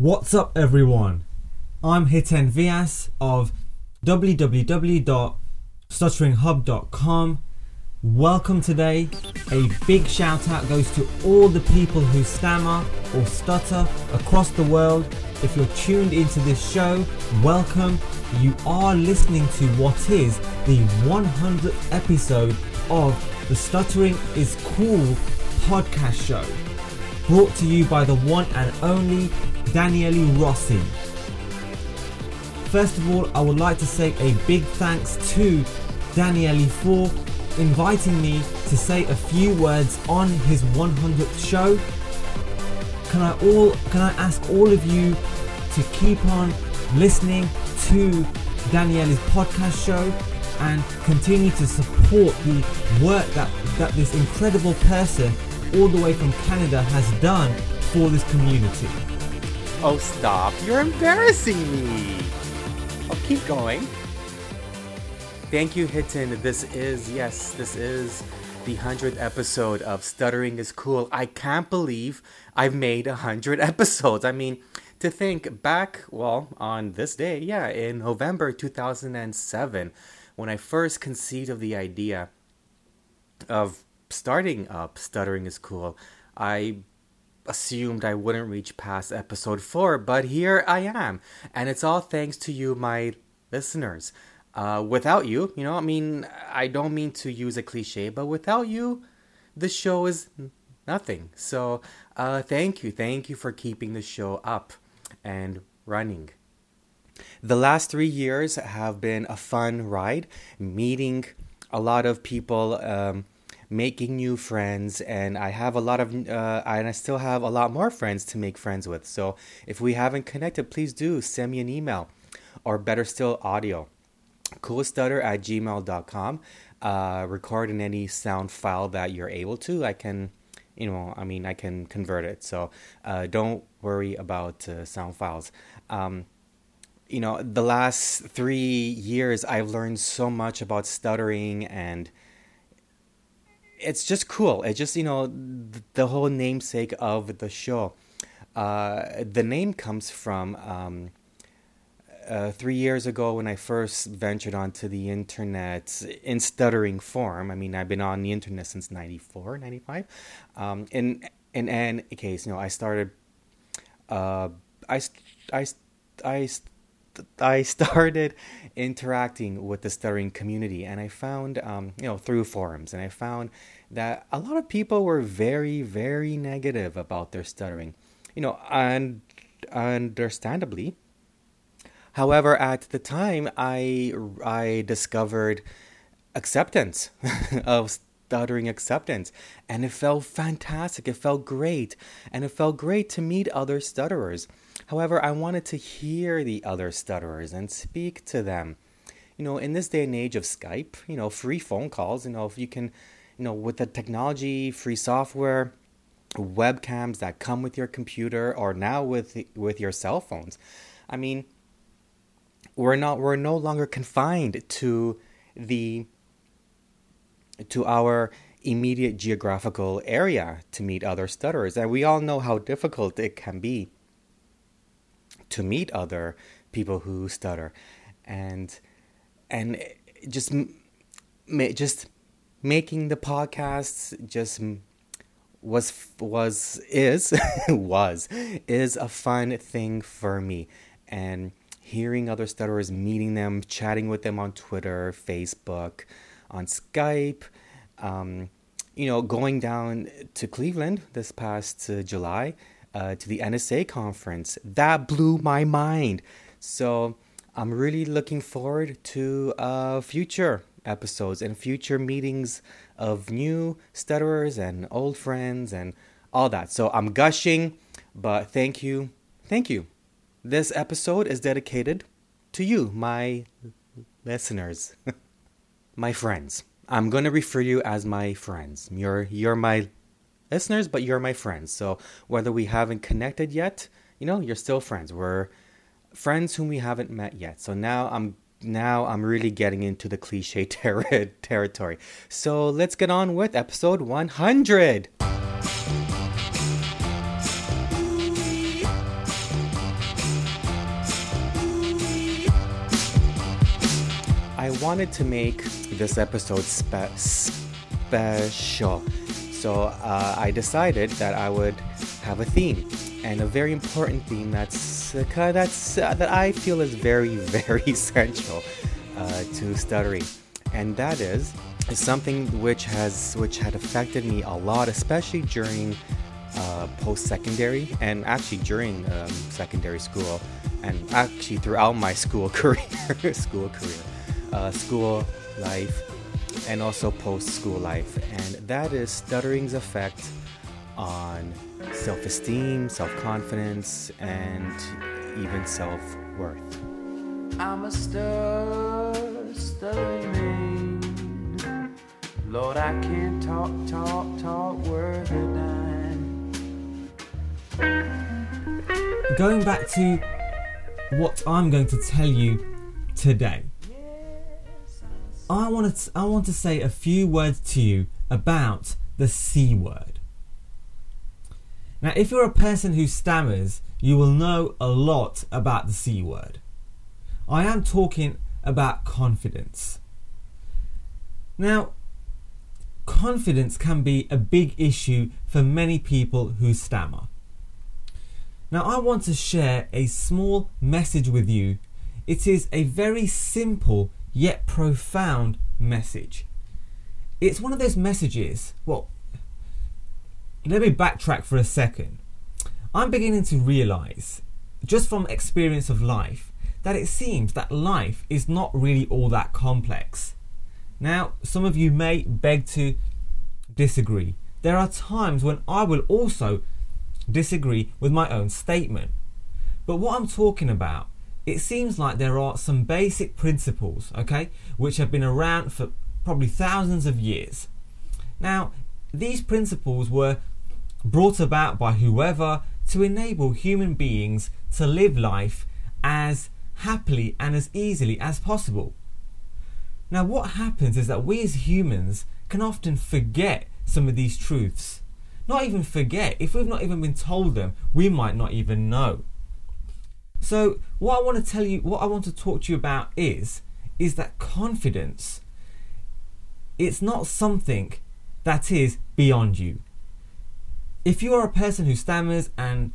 What's up, everyone? I'm Hiten Vyas of www.stutteringhub.com. Welcome today. A big shout out goes to all the people who stammer or stutter across the world. If you're tuned into this show, welcome. You are listening to what is the 100th episode of the Stuttering is Cool podcast show. Brought to you by the one and only Daniele Rossi. First of all, I would like to say a big thanks to Daniele for inviting me to say a few words on his 100th show. Can I all can I ask all of you to keep on listening to Daniele's podcast show and continue to support the work that, that this incredible person all the way from Canada has done for this community. Oh, stop. You're embarrassing me. Oh, keep going. Thank you, Hiten. This is, yes, this is the 100th episode of Stuttering is Cool. I can't believe I've made 100 episodes. I mean, to think back, well, on this day, yeah, in November 2007, when I first conceived of the idea of starting up Stuttering is Cool, I assumed I wouldn't reach past episode 4, but here I am. And it's all thanks to you, my listeners. Uh, without you, you know, I mean, I don't mean to use a cliche, but without you, the show is nothing. So, uh, thank you. Thank you for keeping the show up and running. The last three years have been a fun ride, meeting a lot of people. Um, making new friends and i have a lot of uh, and i still have a lot more friends to make friends with. So if we haven't connected please do send me an email or better still audio. coolstutter at gmail.com uh, record in any sound file that you're able to. I can you know i mean i can convert it. So uh, don't worry about uh, sound files. Um, you know the last three years i've learned so much about stuttering and it's just cool. It's just you know the whole namesake of the show. Uh, the name comes from um, uh, three years ago when I first ventured onto the internet in stuttering form. I mean, I've been on the internet since 94, 95. Um, in, in any case, you know, I started, uh, I, I, I, I started interacting with the stuttering community, and I found, um, you know, through forums, and I found that a lot of people were very, very negative about their stuttering, you know, and understandably. However, at the time, I I discovered acceptance of stuttering acceptance and it felt fantastic. It felt great and it felt great to meet other stutterers However, I wanted to hear the other stutterers and speak to them. You know, in this day and age of Skype, you know, free phone calls, you know, if you can, you know, with the technology, free software, webcams that come with your computer or now with with your cell phones. I mean, we're not we're no longer confined to the to our immediate geographical area to meet other stutterers. And we all know how difficult it can be to meet other people who stutter, and and just just making the podcasts just was was is was is a fun thing for me. And hearing other stutterers meeting them chatting with them on twitter facebook on skype um, you know going down to cleveland this past uh, july uh, to the NSA conference. That blew my mind. So I'm really looking forward to uh, future episodes and future meetings of new stutterers and old friends and all that. So I'm gushing, but thank you. Thank you. This episode is dedicated to you, my listeners, my friends. I'm going to refer you as my friends. You're you're my listeners, but you're my friends. So whether we haven't connected yet, you know, you're still friends. We're friends whom we haven't met yet. So now I'm now I'm really getting into the cliche ter- territory. So let's get on with episode 100. I wanted to make this episode spe- special. So uh, I decided that I would have a theme, and a very important theme that's uh, that's uh, that I feel is very very essential uh, to stuttering, and that is something which has which had affected me a lot, especially during uh, post-secondary and actually during um, secondary school, and actually throughout my school career, school career, uh, school life, and also post-school life, and that is stuttering's effect on self-esteem, self-confidence, and even self-worth. I'm a stir, stuttering Lord, I can't talk, talk, talk worth a dime. Going back to what I'm going to tell you today. I want to I want to say a few words to you about the C word. Now, if you're a person who stammers, you will know a lot about the C word. I am talking about confidence. Now, confidence can be a big issue for many people who stammer. Now, I want to share a small message with you. It is a very simple yet profound message. It's one of those messages, well, let me backtrack for a second. I'm beginning to realize, just from experience of life, that it seems that life is not really all that complex. Now, some of you may beg to disagree. There are times when I will also disagree with my own statement. But what I'm talking about, it seems like there are some basic principles, okay, which have been around for probably thousands of years. Now, these principles were brought about by whoever to enable human beings to live life as happily and as easily as possible. Now, what happens is that we as humans can often forget some of these truths. Not even forget, if we've not even been told them, we might not even know. So, what I want to tell you, what I want to talk to you about is, is that confidence, it's not something that is beyond you. If you are a person who stammers and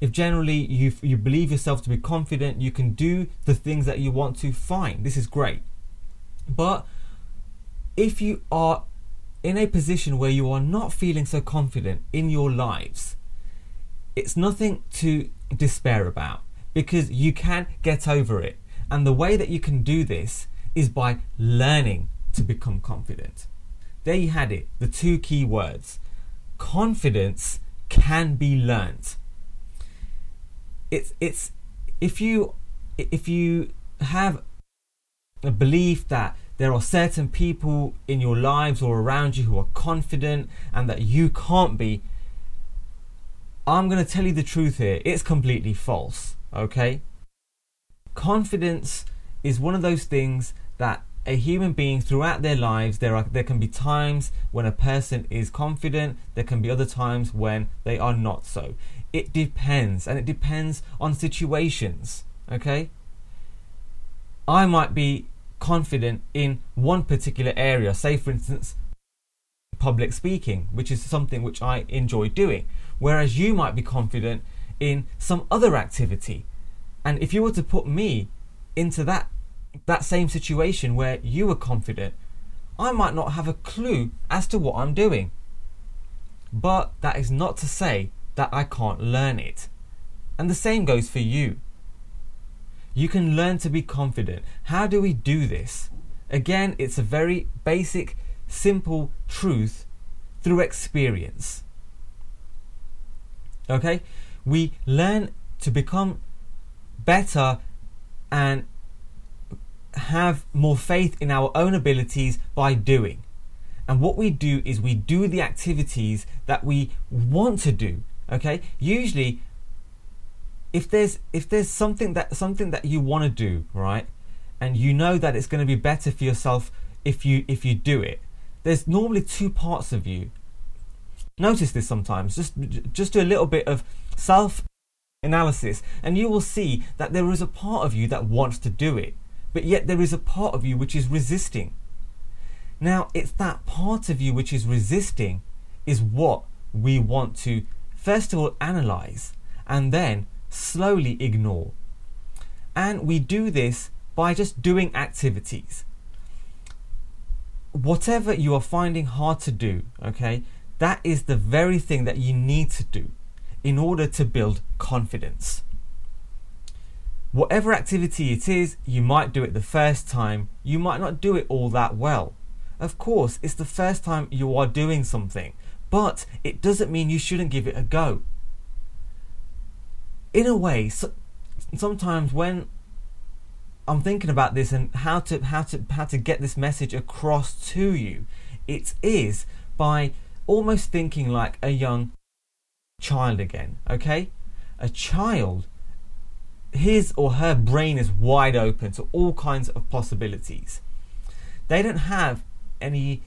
if generally you you believe yourself to be confident, you can do the things that you want to, fine. This is great. But if you are in a position where you are not feeling so confident in your lives, it's nothing to despair about because you can get over it. And the way that you can do this is by learning to become confident. There you had it, the two key words. Confidence can be learnt. It's it's if you if you have a belief that there are certain people in your lives or around you who are confident and that you can't be, I'm going to tell you the truth here. It's completely false, okay? Confidence is one of those things that a human being throughout their lives there are there can be times when a person is confident there can be other times when they are not so it depends and it depends on situations okay i might be confident in one particular area. Say, for instance, public speaking, which is something which I enjoy doing, whereas you might be confident in some other activity. And if you were to put me into that that same situation where you were confident, I might not have a clue as to what I'm doing. But that is not to say that I can't learn it. And the same goes for you. You can learn to be confident. How do we do this? Again, it's a very basic, simple truth through experience. Okay? We learn to become better and have more faith in our own abilities by doing. And what we do is we do the activities that we want to do. Okay? Usually if there's if there's something that something that you want to do right and you know that it's going to be better for yourself if you if you do it there's normally two parts of you notice this sometimes just just do a little bit of self analysis and you will see that there is a part of you that wants to do it but yet there is a part of you which is resisting. Now, it's that part of you which is resisting is what we want to first of all analyze and then slowly ignore. And we do this by just doing activities. Whatever you are finding hard to do, okay, that is the very thing that you need to do in order to build confidence. Whatever activity it is, you might do it the first time, you might not do it all that well. Of course, it's the first time you are doing something, but it doesn't mean you shouldn't give it a go. In a way, so, sometimes when I'm thinking about this and how to how to how to get this message across to you, it is by almost thinking like a young child again, okay? A child his or her brain is wide open to all kinds of possibilities. They don't have any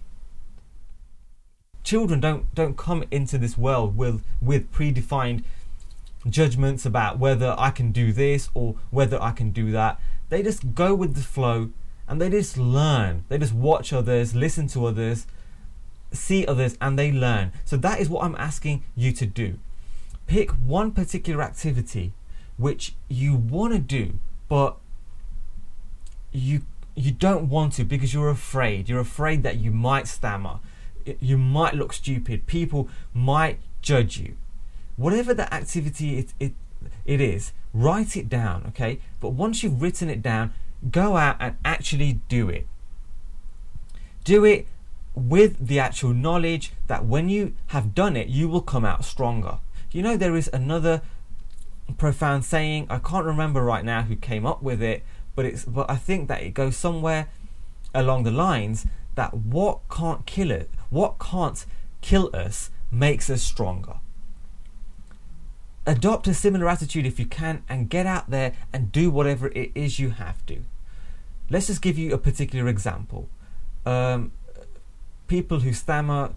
children don't don't come into this world with with predefined judgments about whether I can do this or whether I can do that. They just go with the flow and they just learn. They just watch others, listen to others, see others and they learn. So that is what I'm asking you to do. Pick one particular activity which you want to do, but you you don't want to because you're afraid. You're afraid that you might stammer, you might look stupid, people might judge you. Whatever the activity it, it, it is, write it down, okay? But once you've written it down, go out and actually do it. Do it with the actual knowledge that when you have done it, you will come out stronger. You know, there is another profound saying. I can't remember right now who came up with it, but it's but I think that it goes somewhere along the lines that what can't kill it, what can't kill us makes us stronger. Adopt a similar attitude if you can and get out there and do whatever it is you have to. Let's just give you a particular example. Um, people who stammer,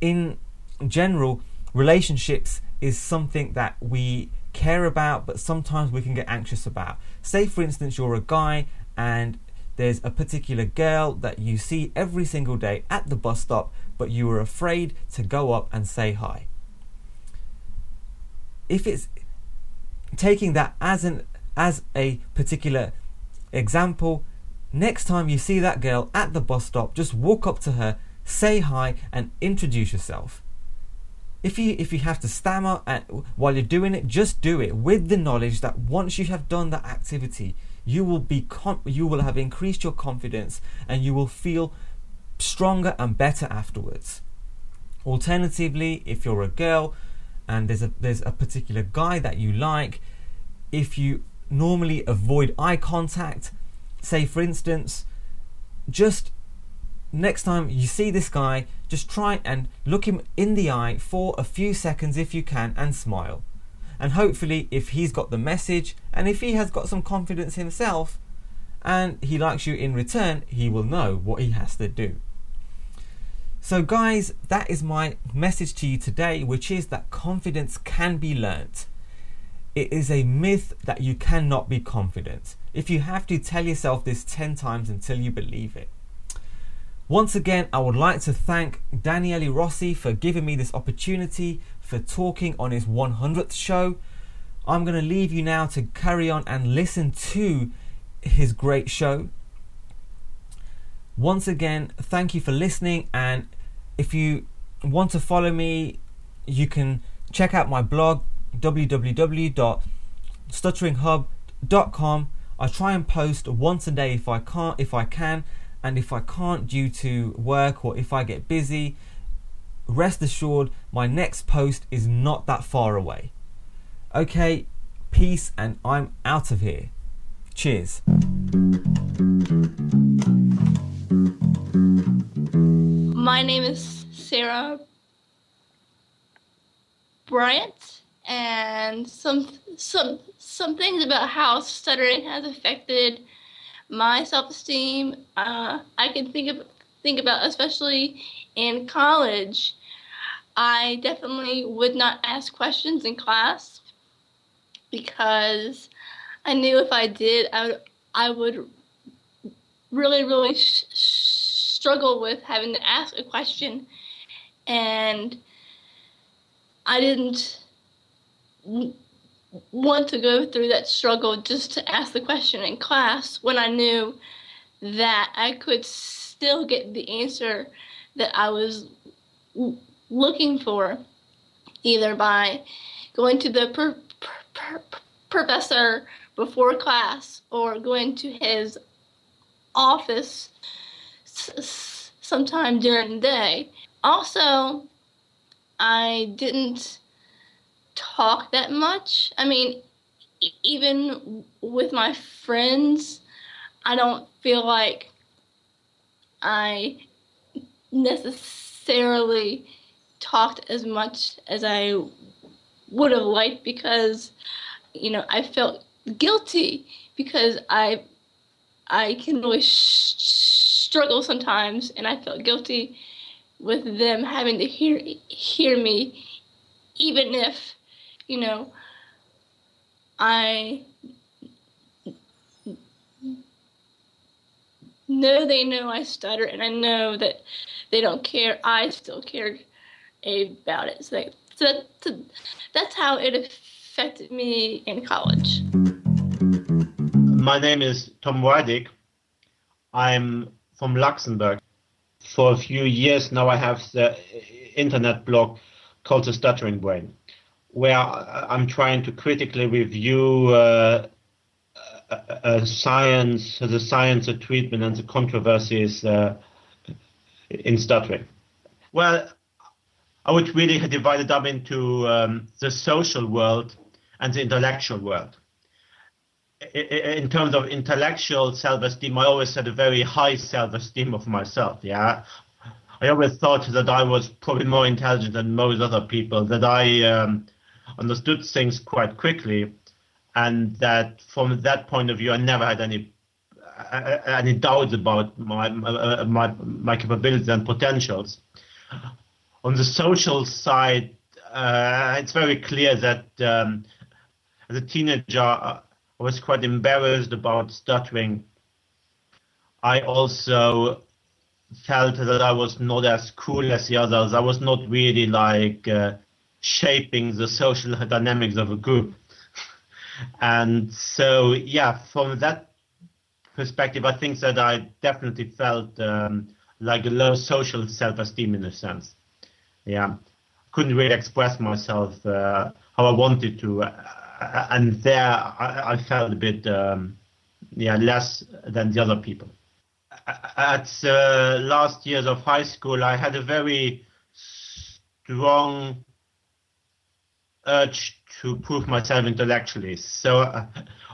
in general, relationships is something that we care about, but sometimes we can get anxious about. Say, for instance, you're a guy and there's a particular girl that you see every single day at the bus stop, but you are afraid to go up and say hi. If it's taking that as an as a particular example, next time you see that girl at the bus stop, just walk up to her, say hi, and introduce yourself. If you if you have to stammer at, while you're doing it, just do it with the knowledge that once you have done that activity, you will be you will have increased your confidence and you will feel stronger and better afterwards. Alternatively, if you're a girl and there's a there's a particular guy that you like, if you normally avoid eye contact, say for instance, just next time you see this guy, just try and look him in the eye for a few seconds if you can and smile. And hopefully, if he's got the message and if he has got some confidence himself and he likes you in return, he will know what he has to do. So, guys, that is my message to you today, which is that confidence can be learnt. It is a myth that you cannot be confident. If you have to, tell yourself this 10 times until you believe it. Once again, I would like to thank Daniele Rossi for giving me this opportunity for talking on his 100th show. I'm going to leave you now to carry on and listen to his great show. Once again, thank you for listening. And if you want to follow me, you can check out my blog www.stutteringhub.com. I try and post once a day if I can't, if I can and if I can't due to work or if I get busy, rest assured my next post is not that far away. Okay, peace, and I'm out of here. Cheers. My name is Sarah Bryant, and some some some things about how stuttering has affected my self-esteem uh, i can think of think about especially in college i definitely would not ask questions in class because i knew if i did i would I would really, really sh- struggle with having to ask a question, and I didn't want to go through that struggle just to ask the question in class when I knew that I could still get the answer that I was looking for, either by going to the per- per- per- professor before class or going to his office sometime during the day. Also, I didn't talk that much. I mean, even with my friends, I don't feel like I necessarily talked as much as I would have liked because, you know, I felt guilty because I I can really sh- struggle sometimes, and I felt guilty with them having to hear hear me, even if you know, I know they know I stutter and I know that they don't care. I still care about it. So, so that, that's how it affected me in college. My name is Tom Weidig. I'm from Luxembourg. For a few years now, I have the internet blog called The Stuttering Brain where I'm trying to critically review uh, uh, uh, science, the science of treatment and the controversies uh, in stuttering. Well, I would really divide it up into um, the social world and the intellectual world. In terms of intellectual self-esteem, I always had a very high self-esteem of myself. Yeah, I always thought that I was probably more intelligent than most other people. That I um, understood things quite quickly, and that from that point of view, I never had any uh, any doubts about my my my capabilities and potentials. On the social side, uh, it's very clear that um, as a teenager, I was quite embarrassed about stuttering. I also felt that I was not as cool as the others. I was not really like uh, shaping the social dynamics of a group. and so, yeah, from that perspective, I think that I definitely felt um, like a low social self-esteem in a sense. Yeah, couldn't really express myself uh, how I wanted to, uh, and there I, I, felt a bit, um, yeah, less than the other people. At uh, last years of high school, I had a very strong urge to prove myself intellectually. So uh,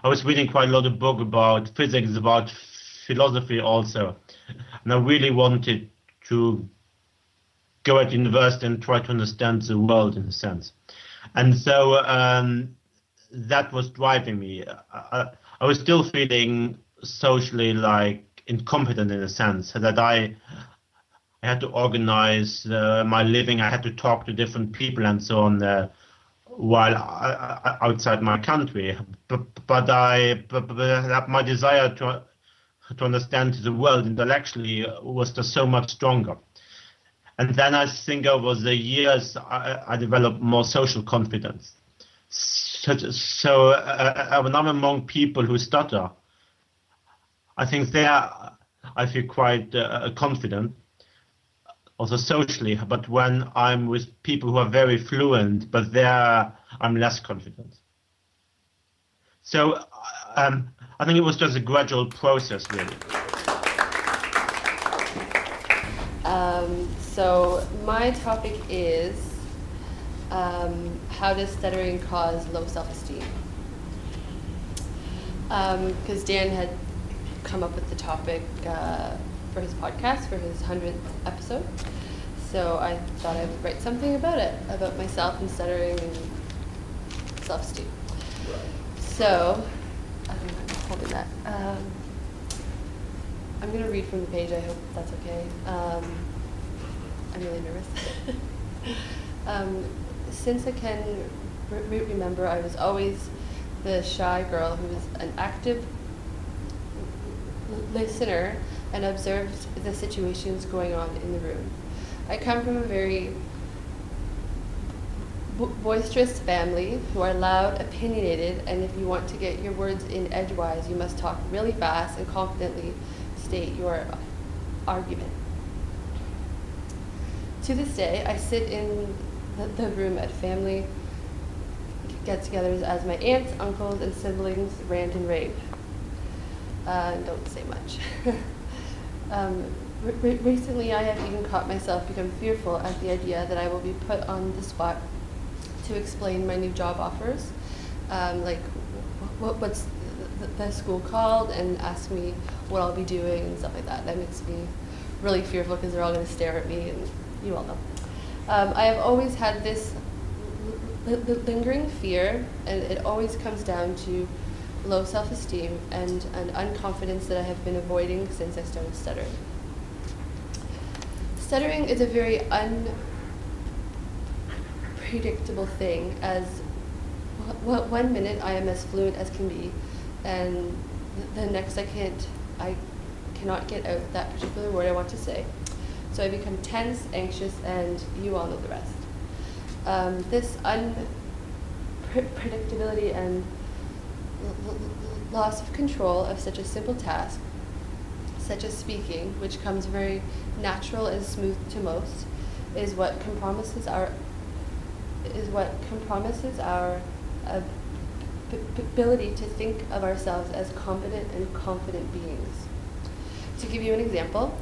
I was reading quite a lot of book about physics, about philosophy also, and I really wanted to go at university and try to understand the world in a sense. And so um, that was driving me. I, I, was still feeling socially like incompetent in a sense that I I had to organize uh, my living. I had to talk to different people and so on. Uh, while outside my country. But, I, but, my desire to to understand the world intellectually was just so much stronger. And then I think over the years I, I developed more social confidence. So, so uh, when I'm not among people who stutter, I think there I feel quite uh, confident also socially, but when I'm with people who are very fluent, but there I'm less confident. So um, I think it was just a gradual process, really. Um, so my topic is um, how does stuttering cause low self-esteem? Because um, Dan had come up with the topic uh, for his podcast, for his 100th episode. So I thought I would write something about it, about myself and stuttering and self-esteem. So, I'm holding that. Um, I'm going to read from the page, I hope that's okay. Um, I'm really nervous. um, since I can re- remember, I was always the shy girl who was an active listener and observed the situations going on in the room. I come from a very bo- boisterous family who are loud, opinionated, and if you want to get your words in edgewise, you must talk really fast and confidently state your argument. To this day, I sit in the, the room at family get togethers as my aunts, uncles, and siblings rant and rave. Uh, don't say much. um, re- recently, I have even caught myself become fearful at the idea that I will be put on the spot to explain my new job offers, um, like what, what's the, the school called, and ask me what I'll be doing and stuff like that. That makes me really fearful because they're all going to stare at me, and you all know. Um, I have always had this lingering fear, and it always comes down to low self esteem and an unconfidence that I have been avoiding since I started stuttering. Stuttering is a very unpredictable thing, as one minute I am as fluent as can be, and the next I can't, I cannot get out that particular word I want to say. So I become tense, anxious, and you all know the rest um, this unpredictability and loss of control of such a simple task, such as speaking, which comes very natural and smooth to most, is what compromises our is what compromises our ability to think of ourselves as competent and confident beings. To give you an example,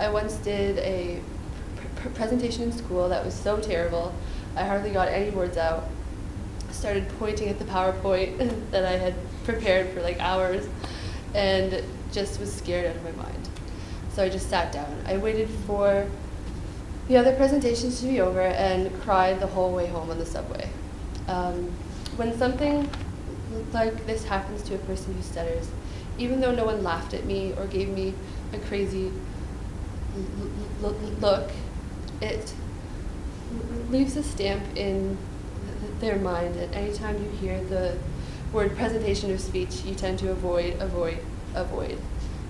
I once did a pr- presentation in school that was so terrible I hardly got any words out. Started pointing at the PowerPoint that I had prepared for like hours and just was scared out of my mind. So I just sat down. I waited for the other presentations to be over and cried the whole way home on the subway. Um, when something like this happens to a person who stutters, even though no one laughed at me or gave me a crazy look, it leaves a stamp in their mind. And anytime you hear the word presentation of speech, you tend to avoid, avoid, avoid,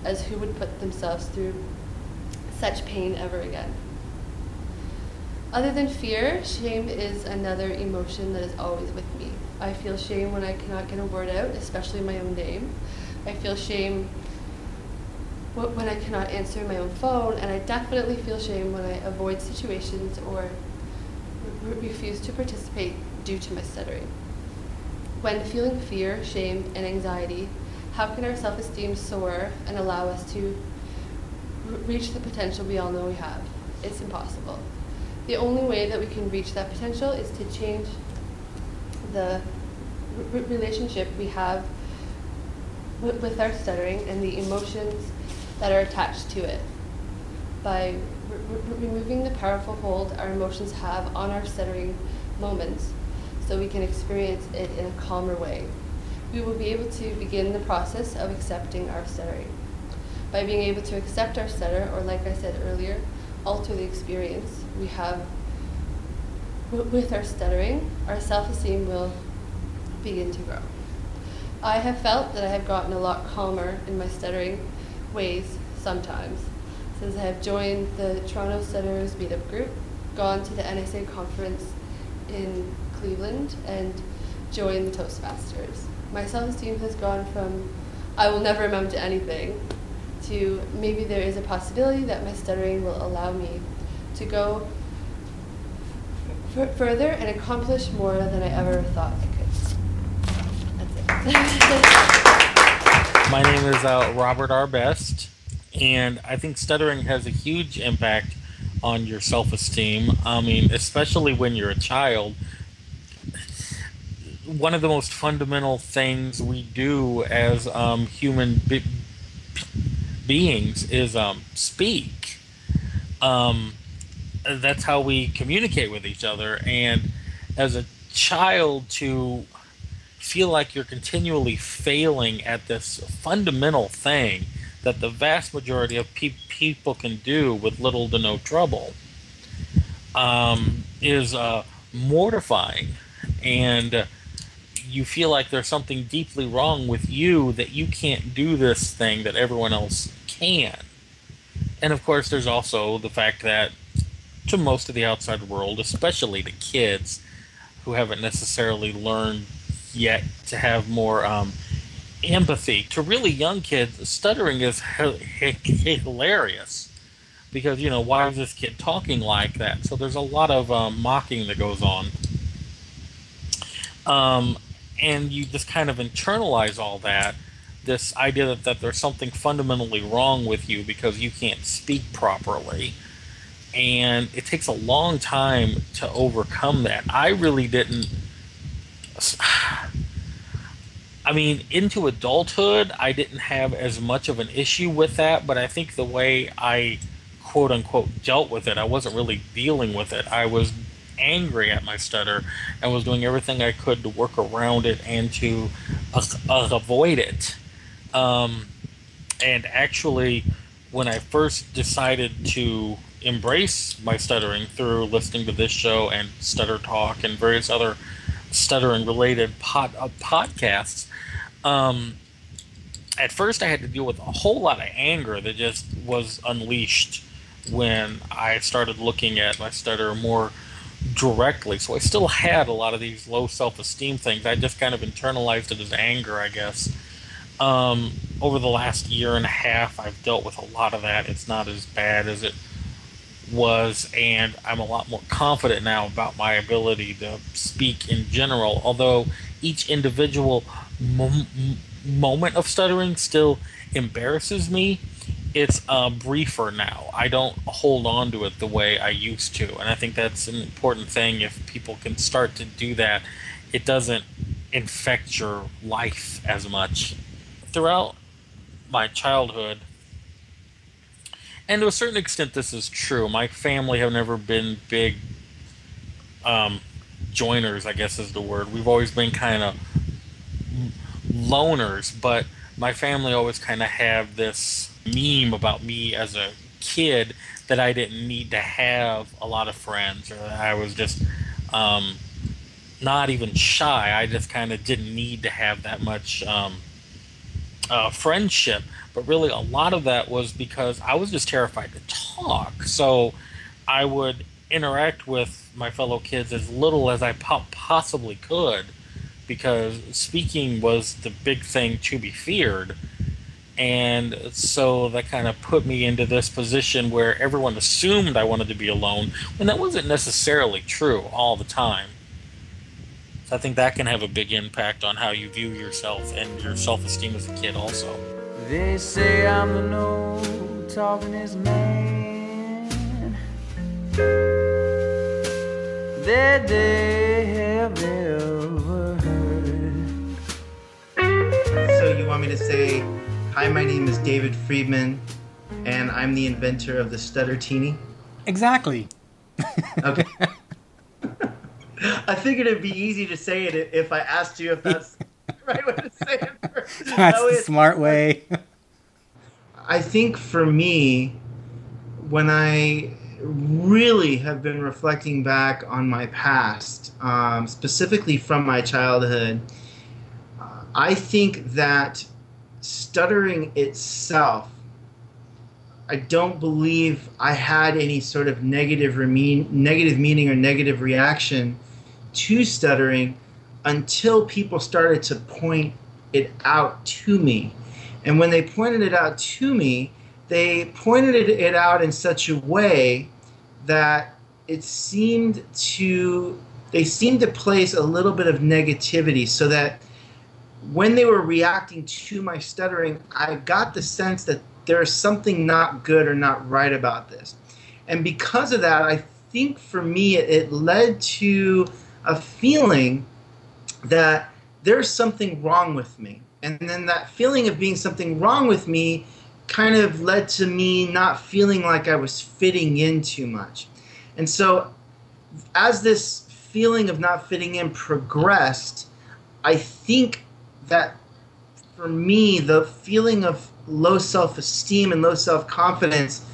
as who would put themselves through such pain ever again. Other than fear, shame is another emotion that is always with me. I feel shame when I cannot get a word out, especially my own name. I feel shame when I cannot answer my own phone, and I definitely feel shame when I avoid situations or refuse to participate due to my stuttering. When feeling fear, shame, and anxiety, how can our self esteem soar and allow us to reach the potential we all know we have? It's impossible. The only way that we can reach that potential is to change the relationship we have with our stuttering and the emotions that are attached to it by removing the powerful hold our emotions have on our stuttering moments so we can experience it in a calmer way. We will be able to begin the process of accepting our stuttering. By being able to accept our stutter, or like I said earlier, alter the experience we have with our stuttering, our self esteem will begin to grow. I have felt that I have gotten a lot calmer in my stuttering ways sometimes since I have joined the Toronto Stutterers Meetup Group, gone to the NSA conference in Cleveland, and joined the Toastmasters. My self esteem has gone from I will never amount to anything to maybe there is a possibility that my stuttering will allow me to go f- further and accomplish more than I ever thought I could. That's it. my name is uh, Robert R. Best and I think stuttering has a huge impact on your self esteem. I mean, especially when you're a child. One of the most fundamental things we do as um, human be- beings is um, speak. Um, that's how we communicate with each other. And as a child, to feel like you're continually failing at this fundamental thing that the vast majority of pe- people can do with little to no trouble um, is uh, mortifying. And you feel like there's something deeply wrong with you that you can't do this thing that everyone else can. And of course, there's also the fact that to most of the outside world, especially to kids who haven't necessarily learned yet to have more um, empathy, to really young kids, stuttering is hilarious because you know why is this kid talking like that? So there's a lot of um, mocking that goes on, um, and you just kind of internalize all that. This idea that, that there's something fundamentally wrong with you because you can't speak properly. And it takes a long time to overcome that. I really didn't. I mean, into adulthood, I didn't have as much of an issue with that, but I think the way I quote unquote dealt with it. I wasn't really dealing with it. I was angry at my stutter and was doing everything I could to work around it and to uh, uh, avoid it. Um, and actually, when I first decided to embrace my stuttering through listening to this show and Stutter Talk and various other stuttering related pod, uh, podcasts, um, at first I had to deal with a whole lot of anger that just was unleashed when I started looking at my stutter more directly. So I still had a lot of these low self esteem things. I just kind of internalized it as anger, I guess. Um, over the last year and a half, I've dealt with a lot of that. It's not as bad as it was, and I'm a lot more confident now about my ability to speak in general. Although each individual mom- moment of stuttering still embarrasses me, it's uh, briefer now. I don't hold on to it the way I used to, and I think that's an important thing. If people can start to do that, it doesn't infect your life as much. Throughout my childhood, and to a certain extent, this is true. My family have never been big um, joiners, I guess is the word. We've always been kind of loners, but my family always kind of have this meme about me as a kid that I didn't need to have a lot of friends or I was just um, not even shy. I just kind of didn't need to have that much um, uh, friendship. But really, a lot of that was because I was just terrified to talk. So I would interact with my fellow kids as little as I po- possibly could because speaking was the big thing to be feared and so that kind of put me into this position where everyone assumed I wanted to be alone when that wasn't necessarily true all the time. So I think that can have a big impact on how you view yourself and your self esteem as a kid, also. They say I'm the no talking is man that they have ever heard. So you want me to say Hi, my name is David Friedman, and I'm the inventor of the Stutter Teeny. Exactly. Okay. I figured it'd be easy to say it if I asked you if that's the right way to say it. First. That's That the smart way. I think for me, when I really have been reflecting back on my past, um, specifically from my childhood, I think that stuttering itself, I don't believe I had any sort of negative, remean, negative meaning or negative reaction to stuttering until people started to point it out to me. And when they pointed it out to me, they pointed it out in such a way that it seemed to they seemed to place a little bit of negativity so that when they were reacting to my stuttering, I got the sense that there's something not good or not right about this. And because of that, I think for me it, it led to a feeling that there's something wrong with me. And then that feeling of being something wrong with me kind of led to me not feeling like I was fitting in too much. And so, as this feeling of not fitting in progressed, I think that for me, the feeling of low self esteem and low self confidence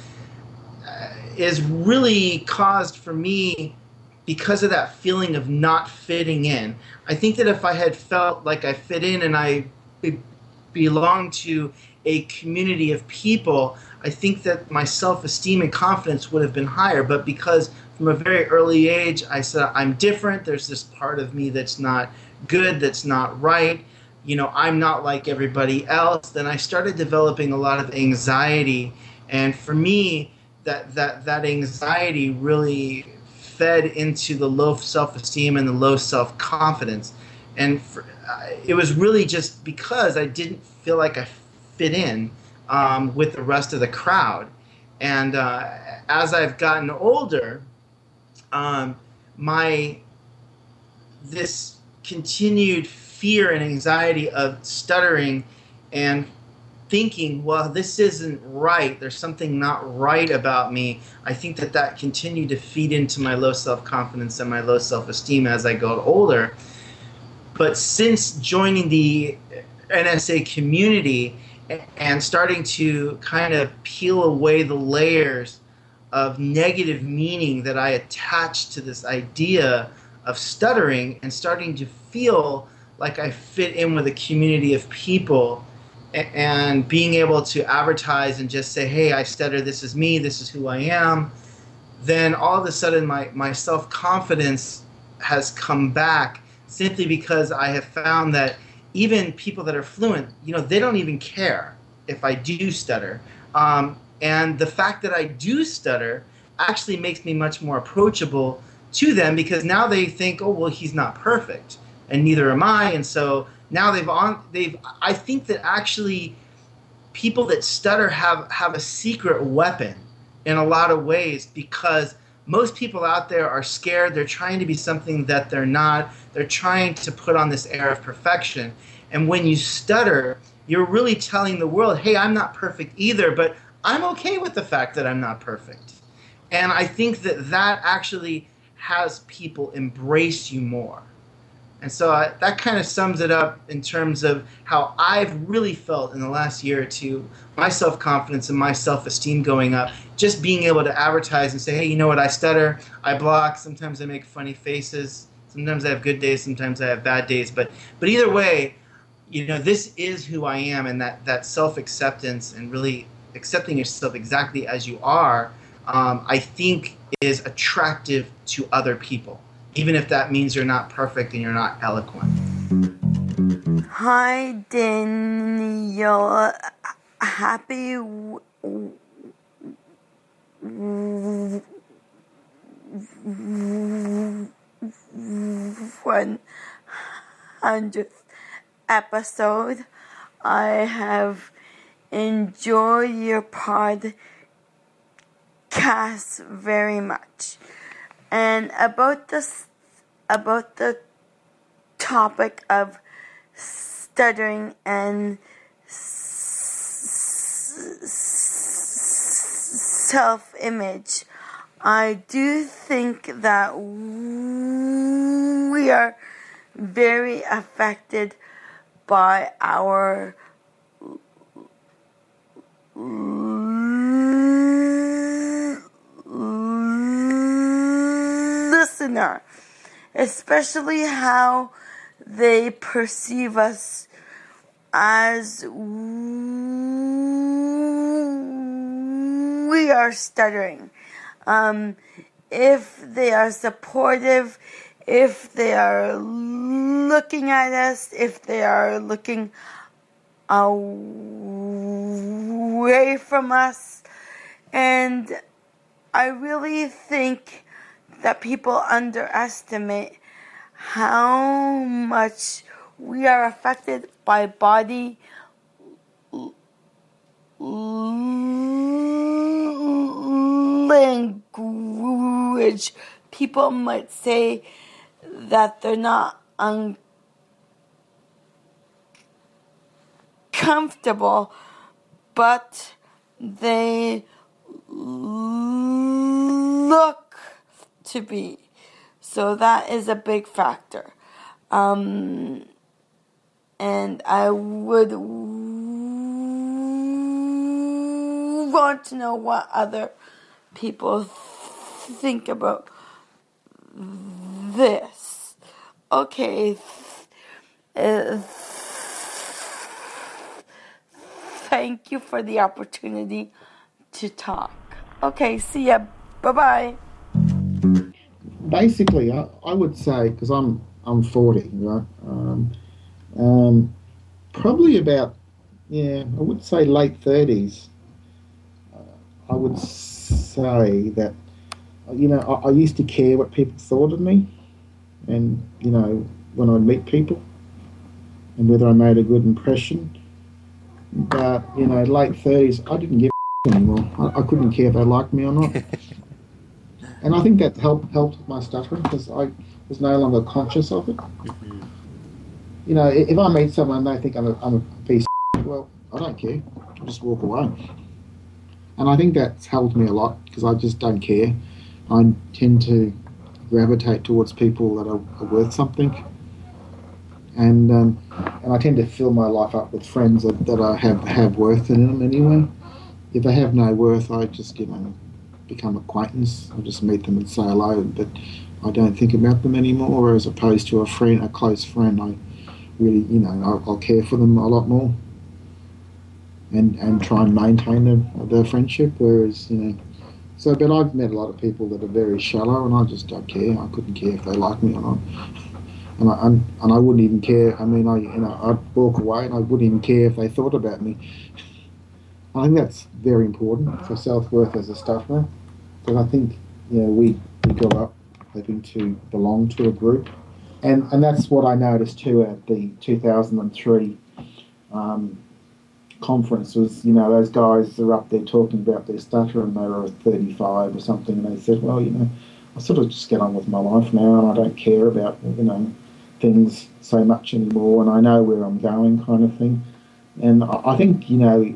uh, is really caused for me because of that feeling of not fitting in. I think that if I had felt like I fit in and I be- belonged to a community of people, I think that my self esteem and confidence would have been higher. But because from a very early age, I said, I'm different, there's this part of me that's not good, that's not right. You know, I'm not like everybody else. Then I started developing a lot of anxiety. And for me, that, that, that anxiety really fed into the low self esteem and the low self confidence. And for, uh, it was really just because I didn't feel like I fit in um, with the rest of the crowd. And uh, as I've gotten older, um, my this continued fear and anxiety of stuttering and thinking, well, this isn't right. There's something not right about me. I think that that continued to feed into my low self confidence and my low self esteem as I got older. But since joining the NSA community and starting to kind of peel away the layers of negative meaning that I attached to this idea of stuttering and starting to feel like I fit in with a community of people and being able to advertise and just say, hey, I stutter, this is me, this is who I am, then all of a sudden my, my self confidence has come back simply because I have found that even people that are fluent, you know, they don't even care if I do stutter. Um, and the fact that I do stutter actually makes me much more approachable to them because now they think, oh, well, he's not perfect, and neither am I. And so now they've on they've. I think that actually people that stutter have have a secret weapon in a lot of ways because most people out there are scared. They're trying to be something that they're not. They're trying to put on this air of perfection. And when you stutter, you're really telling the world, hey, I'm not perfect either, but I'm okay with the fact that I'm not perfect. And I think that that actually has people embrace you more. And so I, that kind of sums it up in terms of how I've really felt in the last year or two my self confidence and my self esteem going up. Just being able to advertise and say, hey, you know what, I stutter, I block, sometimes I make funny faces, sometimes I have good days, sometimes I have bad days. But, but either way, you know, this is who I am, and that, that self acceptance and really accepting yourself exactly as you are, um, I think is attractive to other people, even if that means you're not perfect and you're not eloquent. Hi, Daniel. Happy one hundredth episode. I have enjoyed your podcast very much. And about this, about the topic of stuttering and self image, I do think that we are very affected by our listener, especially how they perceive us as we are stuttering. Um, if they are supportive, if they are looking at us, if they are looking away from us. And I really think that people underestimate how much we are affected by body language. People might say that they're not uncomfortable, but they look to be. So that is a big factor. Um, and I would want to know what other people think about this. Okay. Thank you for the opportunity to talk. Okay, see ya. Bye bye. Basically, I, I would say because I'm I'm 40, right? Um, um, probably about yeah, I would say late 30s. Uh, I would say that you know I, I used to care what people thought of me, and you know when I'd meet people, and whether I made a good impression. But you know, late 30s, I didn't give anymore. I, I couldn't care if they liked me or not. and I think that helped helped my stuttering because I was no longer conscious of it. You know, if I meet someone and they think I'm a, I'm a piece of well, I don't care. I'll just walk away. And I think that's helped me a lot because I just don't care. I tend to gravitate towards people that are, are worth something. And um, and I tend to fill my life up with friends that, that I have, have worth in them anyway. If they have no worth, I just, you know, become acquaintance. I just meet them and say hello, but I don't think about them anymore. As opposed to a friend, a close friend, I really, you know, I'll, I'll care for them a lot more, and and try and maintain the, the friendship. Whereas, you know, so but I've met a lot of people that are very shallow, and I just don't care. I couldn't care if they like me or not. And I, and, and I wouldn't even care. I mean, I you know I'd walk away, and I wouldn't even care if they thought about me. I think that's very important for self worth as a stutterer. Because I think you know we, we grow up hoping to belong to a group, and and that's what I noticed too at the 2003 um, conference was you know those guys are up there talking about their stutter and they were 35 or something, and they said, well you know I sort of just get on with my life now, and I don't care about you know things so much anymore, and I know where I'm going, kind of thing. And I think you know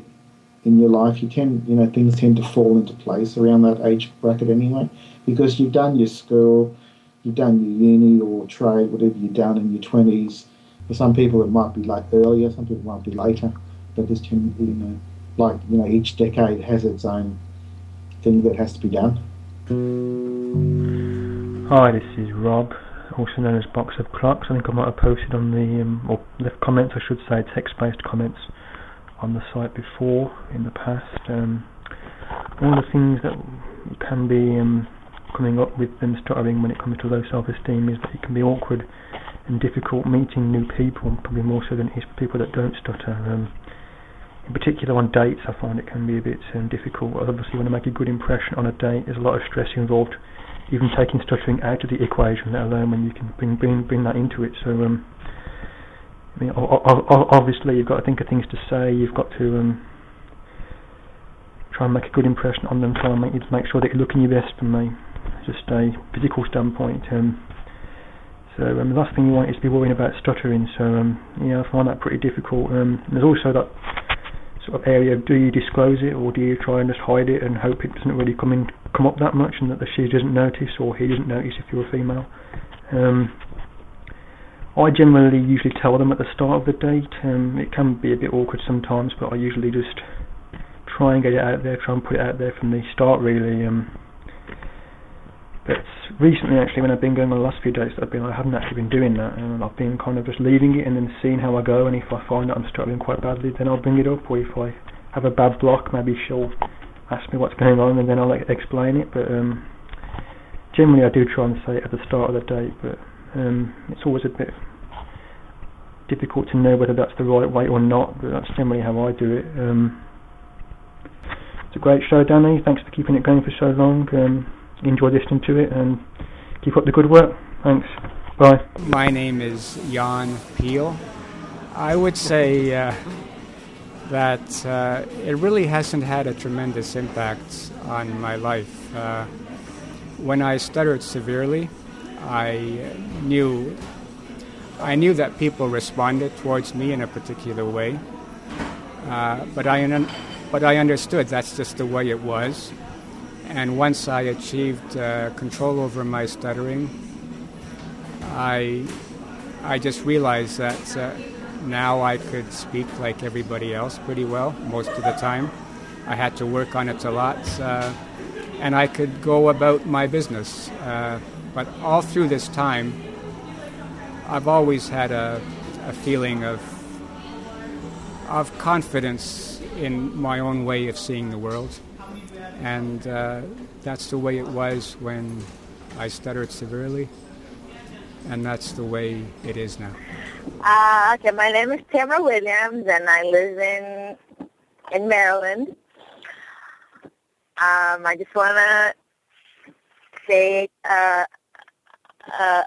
in your life, you tend, you know, things tend to fall into place around that age bracket anyway, because you've done your school, you've done your uni or trade, whatever you've done in your twenties. For some people, it might be like earlier, some people might be later, but this tend, you know, like you know, each decade has its own thing that has to be done. Hi, this is Rob, also known as Box of Clocks. I think I might have posted on the, um, or left comments, I should say, text-based comments on the site before in the past. Um, of the things that can be um, coming up with them stuttering when it comes to low self-esteem is that it can be awkward and difficult meeting new people, probably more so than it is for people that don't stutter. Um, in particular on dates, I find it can be a bit um, difficult. Obviously, when you make a good impression on a date, there's a lot of stress involved. Even taking stuttering out of the equation, let alone when you can bring bring bring that into it. So, um, I mean, obviously, you've got to think of things to say. You've got to um, try and make a good impression on them. Try and make, make sure that you're looking your best from a just a physical standpoint. Um, so um, the last thing you want is to be worrying about stuttering. So um, yeah, I find that pretty difficult. Um, there's also that sort of area of do you disclose it or do you try and just hide it and hope it doesn't really come in come up that much and that the she doesn't notice or he doesn't notice if you're a female. Um, I generally usually tell them at the start of the date. Um, it can be a bit awkward sometimes, but I usually just try and get it out there, try and put it out there from the start really. Um, but recently, actually, when I've been going on the last few dates, I've been I haven't actually been doing that, and I've been kind of just leaving it and then seeing how I go. And if I find that I'm struggling quite badly, then I'll bring it up. Or if I have a bad block, maybe she'll ask me what's going on, and then I'll like, explain it. But um, generally, I do try and say it at the start of the date, but um, it's always a bit difficult to know whether that's the right way or not. But that's generally how I do it. Um, it's a great show, Danny. Thanks for keeping it going for so long. Um, enjoy listening to it and keep up the good work. Thanks. Bye. My name is Jan Peel. I would say uh, that uh, it really hasn't had a tremendous impact on my life. Uh, when I stuttered severely, I knew I knew that people responded towards me in a particular way, uh, but I un- but I understood that's just the way it was. And once I achieved uh, control over my stuttering, I I just realized that uh, now I could speak like everybody else pretty well most of the time. I had to work on it a lot, uh, and I could go about my business. But all through this time, I've always had a, a feeling of of confidence in my own way of seeing the world, and uh, that's the way it was when I stuttered severely, and that's the way it is now. Uh, okay, my name is Tamara Williams, and I live in in Maryland. Um, I just want to say uh, uh,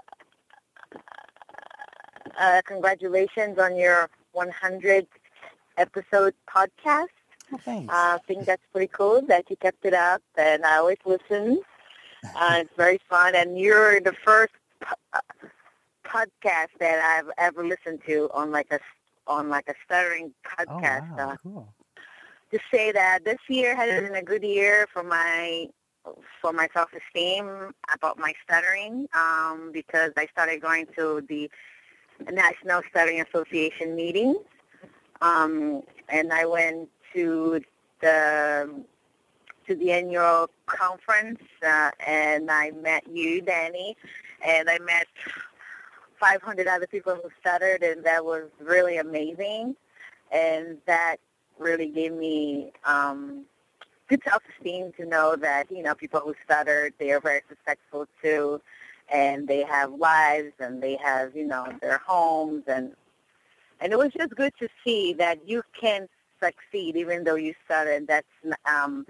uh, congratulations on your 100th episode podcast. Oh, thanks. Uh, I think that's pretty cool that you kept it up, and I always listen. Uh, it's very fun, and you're the first po- podcast that I've ever listened to on like a on like a stuttering podcast. Oh, podcast. wow, uh, cool. to say that this year has been a good year for my for my self esteem about my stuttering um, because I started going to the National Stuttering Association meetings um, and I went to the to the annual conference uh, and I met you, Danny, and I met 500 other people who stuttered and that was really amazing and that really gave me um, good self-esteem to know that you know people who stuttered they are very successful too, and they have lives and they have you know their homes. And and it was just good to see that you can succeed even though you stuttered. That's um,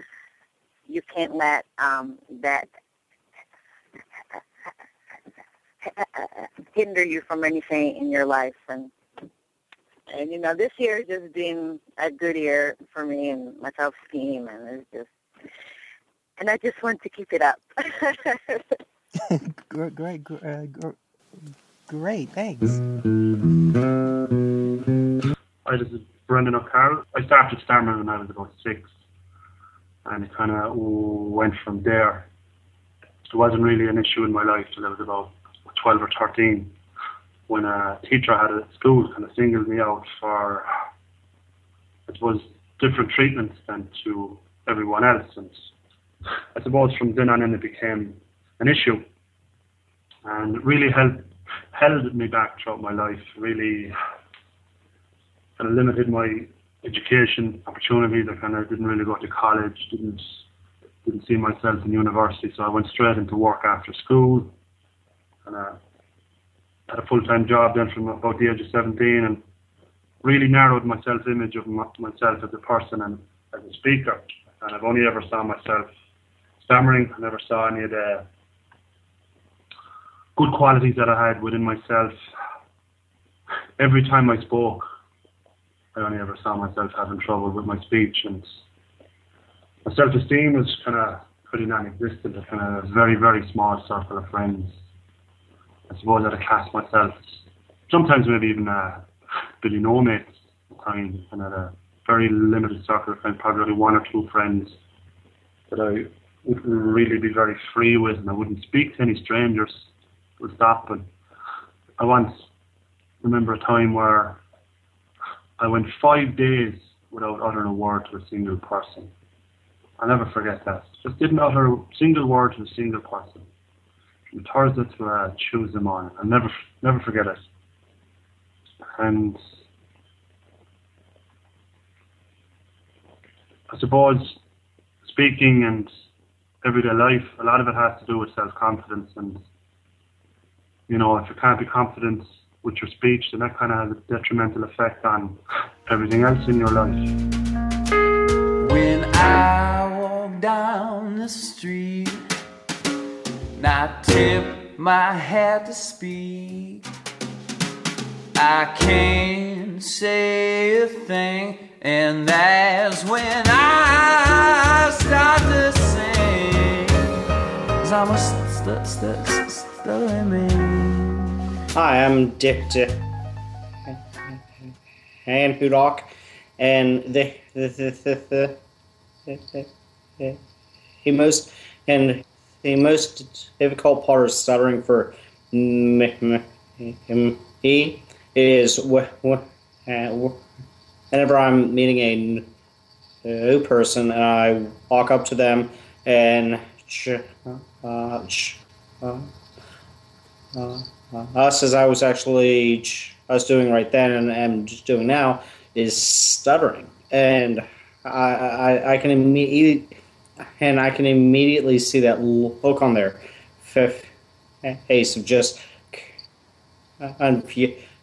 you can't let um, that hinder you from anything in your life. And and you know, this year has just been a good year for me and my self esteem, and it's just, and I just want to keep it up. Great, great, gr- uh, great. Thanks. Hi, this is Brendan O'Carroll. I started stammering when I was about six, and it kind of went from there. It wasn't really an issue in my life till I was about 12 or 13, when a teacher I had at school kind of singled me out for, it was different treatments than to everyone else. And I suppose from then on in it became an issue, and it really held held me back throughout my life. Really kind of limited my education opportunities. I kind of didn't really go to college, didn't didn't see myself in university, so I went straight into work after school. And uh, had a full time job then from about the age of 17, and really narrowed my self image of my, myself as a person and as a speaker. And I've only ever saw myself stammering. I never saw any of the good qualities that I had within myself. Every time I spoke, I only ever saw myself having trouble with my speech, and my self-esteem was kind of pretty non-existent. A kind of very, very small circle of friends. I suppose I'd class myself, sometimes maybe even uh, Billy no mates at times, and had a very limited circle of friends, probably only one or two friends that I would really be very free with, and I wouldn't speak to any strangers. Stop, and I once remember a time where I went five days without uttering a word to a single person. I'll never forget that. Just didn't utter a single word to a single person. From Thursday to uh, Tuesday morning. I'll never, never forget it. And I suppose speaking and everyday life, a lot of it has to do with self-confidence. And, you know, if you can't be confident with your speech, then that kind of has a detrimental effect on everything else in your life. When I walk down the street, not tip my hat to speak. I can't say a thing, and that's when I start to sing. Cause I'm a st- st- st-. Hi, I'm Dick and Hudok, and the the the the, the, the, the, the most and the most difficult part of stuttering for me, is uh, wh- whenever I'm meeting a new person and I walk up to them and uh, uh, us as I was actually I was doing right then and am doing now is stuttering, and I I, I can immediately and I can immediately see that look on their face of just confusion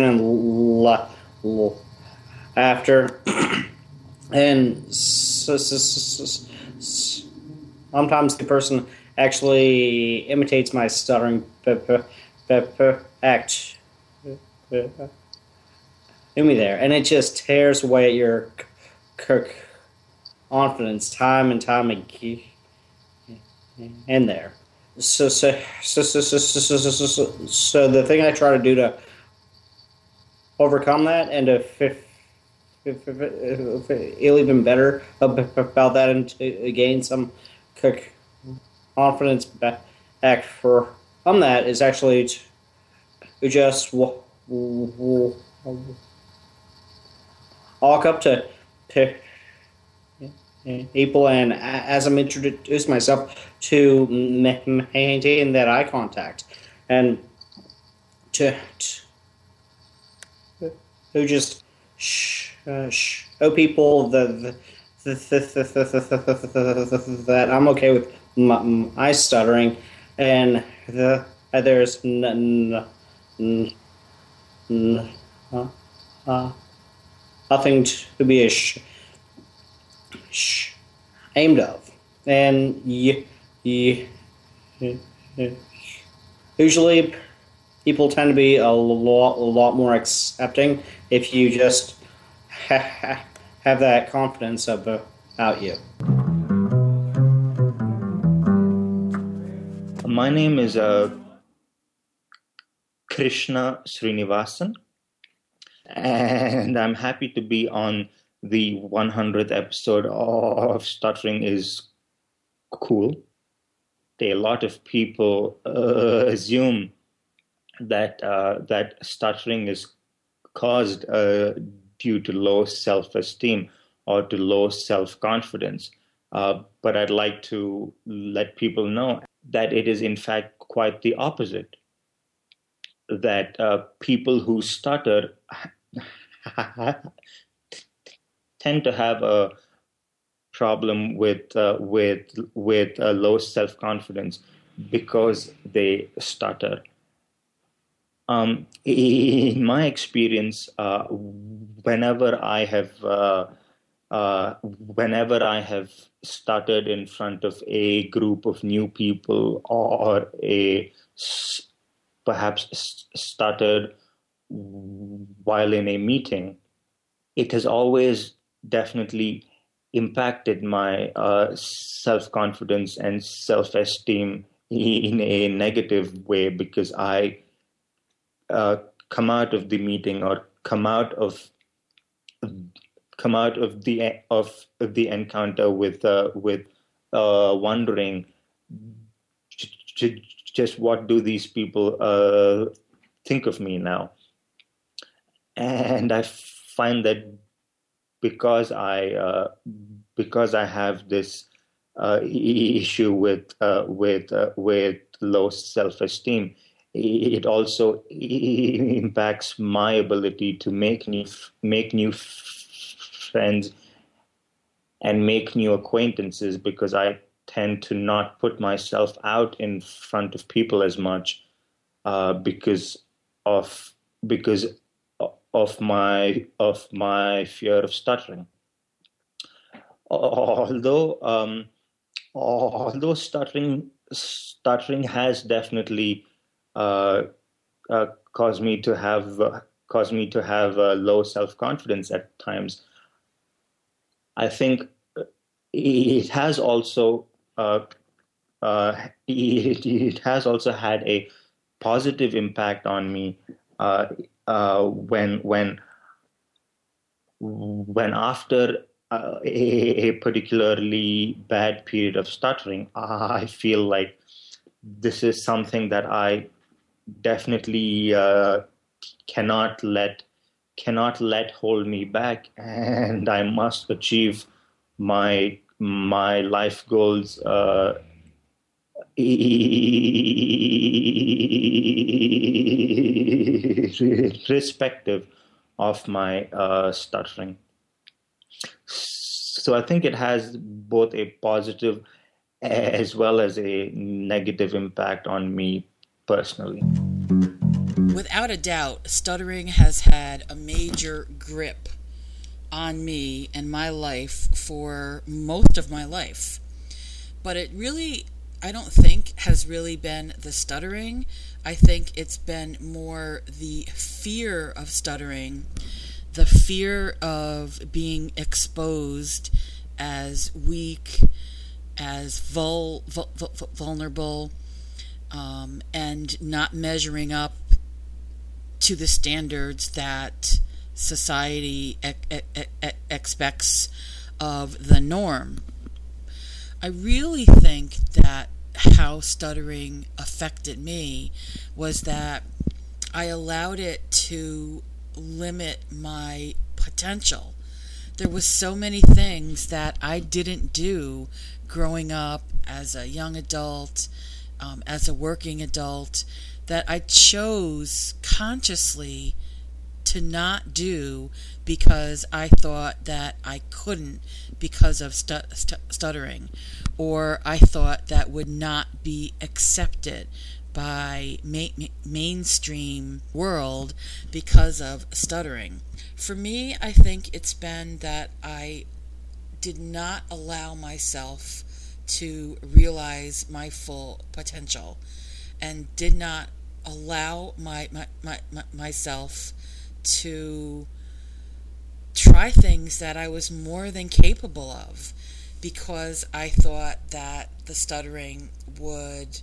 uh, and la- and so, so, sometimes the person actually imitates my stuttering act. Uh, do me there. And it just tears away at your c- confidence time and time again. In there. So so so so so so, so, so, so, the thing i try to do to overcome that and to feel even better about that and to uh, gain some confidence ba- back for on that is actually to just walk up to people and as I'm introduce myself to ma- maintain that eye contact and to, to who just uh, show people the, that I'm okay with my, stuttering and the uh, there's n- n- n- n- uh, uh, nothing to be ash- aimed of. And usually people tend to be a lot, a lot more accepting if you just have that confidence about you. My name is uh, Krishna Srinivasan, and I'm happy to be on the 100th episode of Stuttering is Cool. A lot of people uh, assume that uh, that stuttering is caused uh, due to low self-esteem or to low self-confidence. Uh, but I'd like to let people know that it is in fact quite the opposite. That uh, people who stutter tend to have a problem with uh, with with uh, low self confidence because they stutter. Um, in my experience, uh, whenever I have uh, uh, whenever I have stuttered in front of a group of new people or a perhaps stuttered while in a meeting, it has always definitely impacted my uh, self confidence and self esteem in a negative way because I uh, come out of the meeting or come out of come out of the of the encounter with uh, with uh, wondering just what do these people uh, think of me now and I find that because I uh, because I have this uh, issue with uh, with with low self esteem, it also impacts my ability to make new make new friends and make new acquaintances because I tend to not put myself out in front of people as much uh, because of because of my of my fear of stuttering. Although um, although stuttering stuttering has definitely uh, uh, caused me to have uh, caused me to have low self confidence at times. I think it has also uh, it, it, has also had a positive impact on me uh, when when when after uh, a, a, particularly bad period of stuttering, I feel like this is something that I definitely uh, cannot let cannot let hold me back, and I must achieve my my life goals uh, irrespective of my uh, stuttering. So I think it has both a positive as well as a negative impact on me personally. Without a doubt, stuttering has had a major grip on me and my life for most of my life. But it really, I don't think, has really been the stuttering. I think it's been more the fear of stuttering, the fear of being exposed as weak, as vul- vul- vul- vulnerable, um, and not measuring up to the standards that society e- e- e- expects of the norm. I really think that how stuttering affected me was that I allowed it to limit my potential. There was so many things that I didn't do growing up as a young adult, um, as a working adult, that I chose consciously to not do because I thought that I couldn't because of stu- stu- stuttering, or I thought that would not be accepted by ma- mainstream world because of stuttering. For me, I think it's been that I did not allow myself to realize my full potential and did not allow my, my, my, my myself to try things that I was more than capable of because I thought that the stuttering would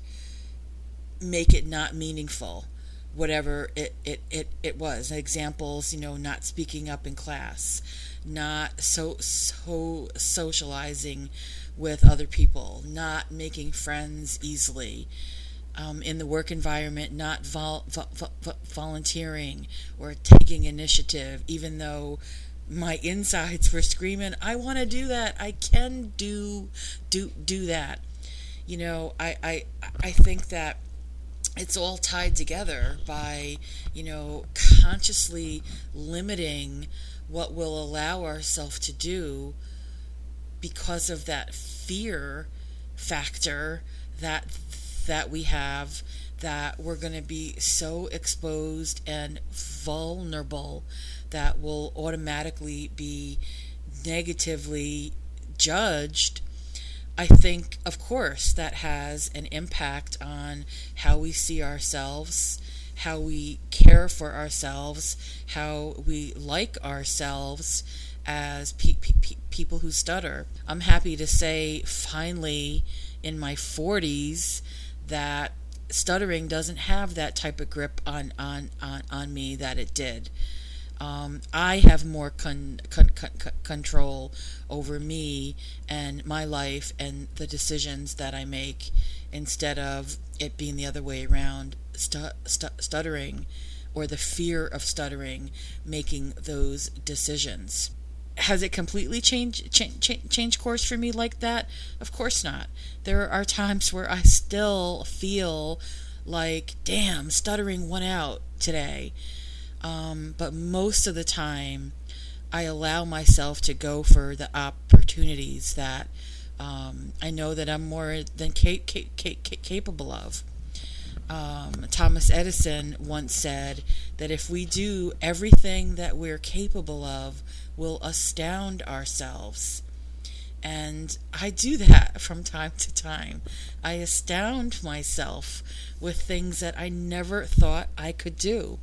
make it not meaningful, whatever it, it, it, it was. Examples, you know, not speaking up in class, not so so socializing with other people, not making friends easily. Um, in the work environment, not vol- vo- vo- volunteering or taking initiative, even though my insides were screaming, "I want to do that. I can do do do that." You know, I I I think that it's all tied together by you know consciously limiting what we'll allow ourselves to do because of that fear factor that that we have that we're going to be so exposed and vulnerable that we'll automatically be negatively judged I think, of course, that has an impact on how we see ourselves, how we care for ourselves, how we like ourselves as pe- pe- people who stutter. I'm happy to say, finally, in my 40s, that stuttering doesn't have that type of grip on, on, on, on me that it did. Um, I have more con- con- con- control over me and my life and the decisions that I make instead of it being the other way around, stu- stu- stuttering or the fear of stuttering making those decisions. Has it completely changed change, change course for me like that? Of course not. There are times where I still feel like, damn, stuttering went out today um, but most of the time, I allow myself to go for the opportunities that um, I know that I'm more than ca- ca- ca- capable of. Um, Thomas Edison once said that if we do everything that we're capable of, we'll astound ourselves. And I do that from time to time. I astound myself with things that I never thought I could do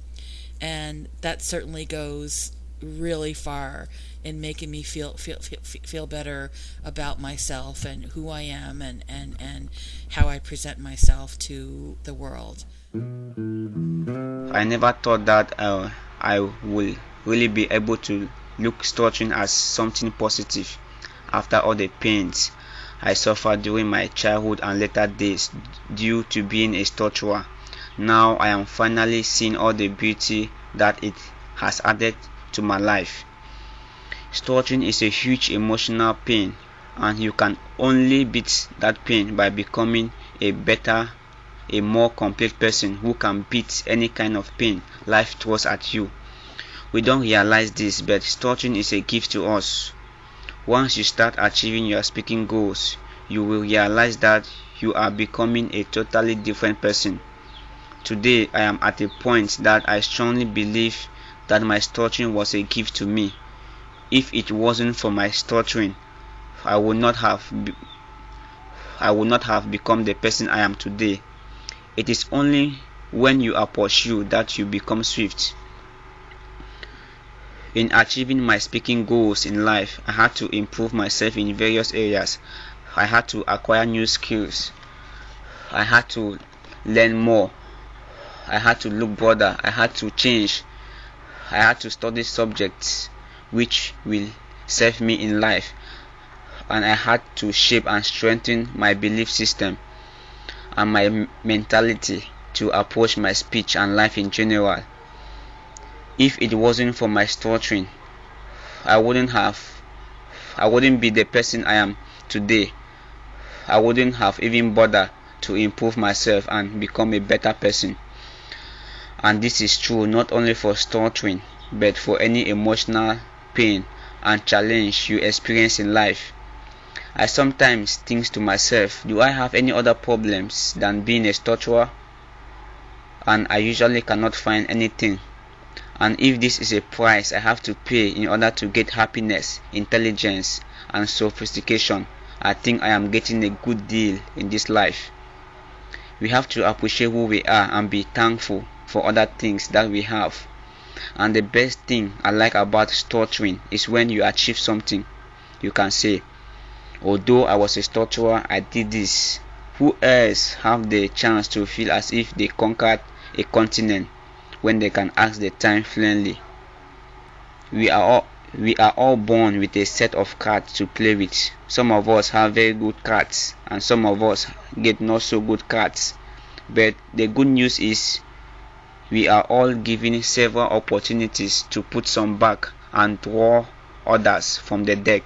and that certainly goes really far in making me feel feel feel, feel better about myself and who I am and, and, and how I present myself to the world. I never thought that uh, I will really be able to look stuttering as something positive after all the pains I suffered during my childhood and later days due to being a stutterer. Now I am finally seeing all the beauty that it has added to my life. Stuttering is a huge emotional pain and you can only beat that pain by becoming a better, a more complete person who can beat any kind of pain life throws at you. We don't realize this, but stuttering is a gift to us. Once you start achieving your speaking goals, you will realize that you are becoming a totally different person. Today, I am at a point that I strongly believe that my stuttering was a gift to me. If it wasn't for my stuttering, I would not have be- I would not have become the person I am today. It is only when you are pursued that you become swift. In achieving my speaking goals in life, I had to improve myself in various areas. I had to acquire new skills. I had to learn more. I had to look broader. I had to change. I had to study subjects which will serve me in life. And I had to shape and strengthen my belief system and my mentality to approach my speech and life in general. If it wasn't for my stuttering, I wouldn't have I wouldn't be the person I am today. I wouldn't have even bothered to improve myself and become a better person. And this is true not only for stuttering, but for any emotional pain and challenge you experience in life. I sometimes think to myself, do I have any other problems than being a stutterer? And I usually cannot find anything. And if this is a price I have to pay in order to get happiness, intelligence, and sophistication, I think I am getting a good deal in this life. We have to appreciate who we are and be thankful for other things that we have. And the best thing I like about stuttering is when you achieve something, you can say, although I was a stutterer, I did this. Who else have the chance to feel as if they conquered a continent when they can ask the time fluently? We are all we are all born with a set of cards to play with. Some of us have very good cards and some of us get not so good cards. But the good news is we are all given several opportunities to put some back and draw others from the deck.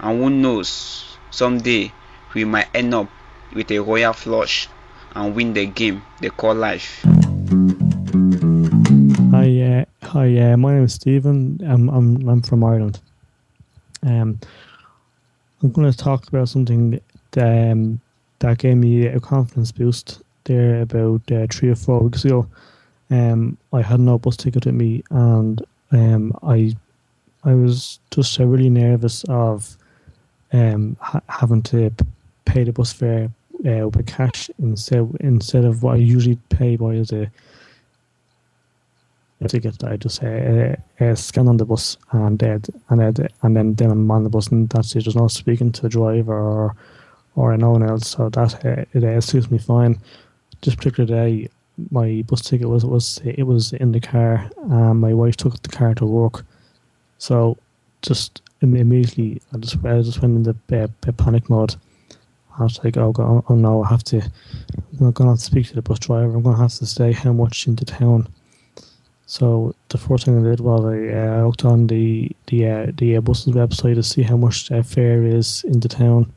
And who knows, someday we might end up with a royal flush and win the game they call life. Hi, uh, hi. Uh, my name is Stephen. I'm I'm I'm from Ireland. Um, I'm going to talk about something that, um, that gave me a confidence boost there about uh, three or four weeks ago. Um, I had no bus ticket with me, and um, I I was just uh, really nervous of um ha- having to p- pay the bus fare uh, with cash instead instead of what I usually pay by as a ticket that I just uh, uh, scan on the bus and uh, and uh, and then I'm on the bus and that's it. There's no speaking to the driver or or anyone else. So that it uh, suits me fine. This particular day, my bus ticket was was it was in the car, and my wife took the car to work. So just immediately, I just I just went in the uh, panic mode. I was like, oh, God, oh no, I have to. I'm going to have to speak to the bus driver. I'm going to have to stay how much into town. So the first thing I did was I uh, looked on the the uh, the uh, website to see how much uh, fare is into town.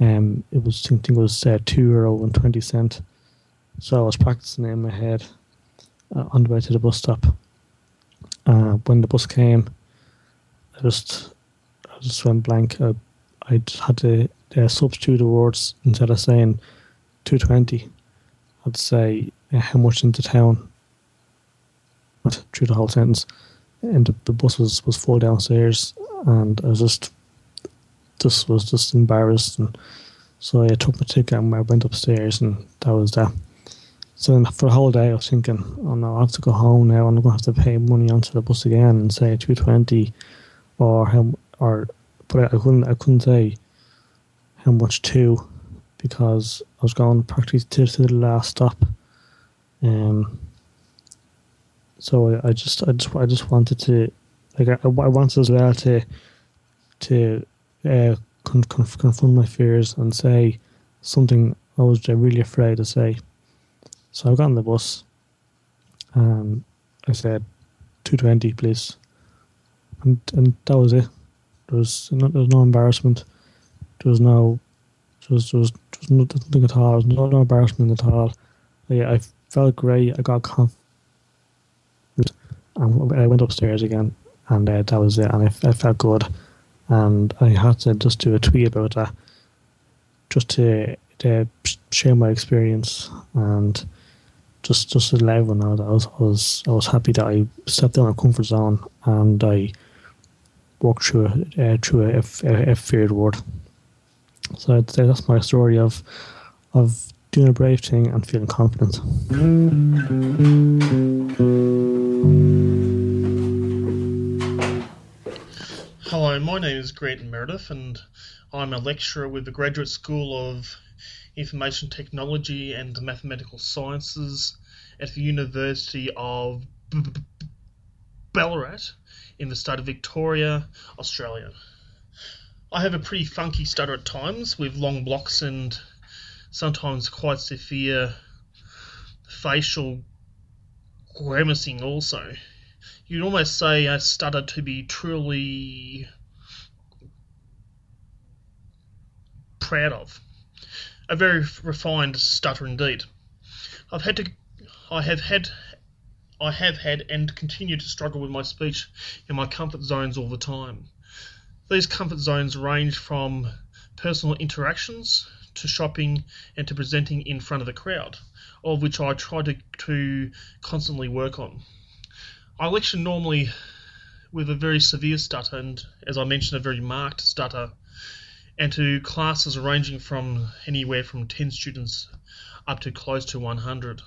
Um, it was I think it was uh, two euro and twenty cent. So I was practicing in my head uh, on the way to the bus stop. Uh, when the bus came, I just I just went blank. I, I had to uh, substitute the words instead of saying two twenty. I'd say uh, how much into town went through the whole sentence. And the, the bus was, was full downstairs, and I was just just was just embarrassed, and so I took my ticket and I went upstairs, and that was that. So then for the whole day, I was thinking, oh no, I have to go home now, and I'm to have to pay money onto the bus again, and say two twenty, or how, or but I couldn't I couldn't say how much to, because I was going practically to, to the last stop. Um, so I, just I just I just wanted to like I, I wanted as well to to uh, con- con- confront my fears and say something I was really afraid to say. So I got on the bus and I said two twenty please, and and that was it. There was no, there was no embarrassment. There was no there was, there was, nothing at all. There No, no embarrassment at all. Yeah, I felt great. I got confident. And I went upstairs again, and uh, that was it. And I, I felt good. And I had to just do a tweet about that, just to, to share my experience and just just to let everyone know that I was, I was I was happy that I stepped out of my comfort zone and I walked through a, uh, through a, a F feared ward. So that's my story of of doing a brave thing and feeling confident. Hello, my name is Grant Meredith, and I'm a lecturer with the Graduate School of Information Technology and Mathematical Sciences at the University of B- B- Ballarat in the state of Victoria, Australia. I have a pretty funky stutter at times with long blocks and sometimes quite severe facial grimacing also. You'd almost say I stutter to be truly proud of. A very refined stutter indeed. I've had to I have had I have had and continue to struggle with my speech in my comfort zones all the time. These comfort zones range from personal interactions to shopping and to presenting in front of the crowd, of which I try to, to constantly work on. I lecture normally with a very severe stutter and, as I mentioned, a very marked stutter, and to classes ranging from anywhere from 10 students up to close to 100.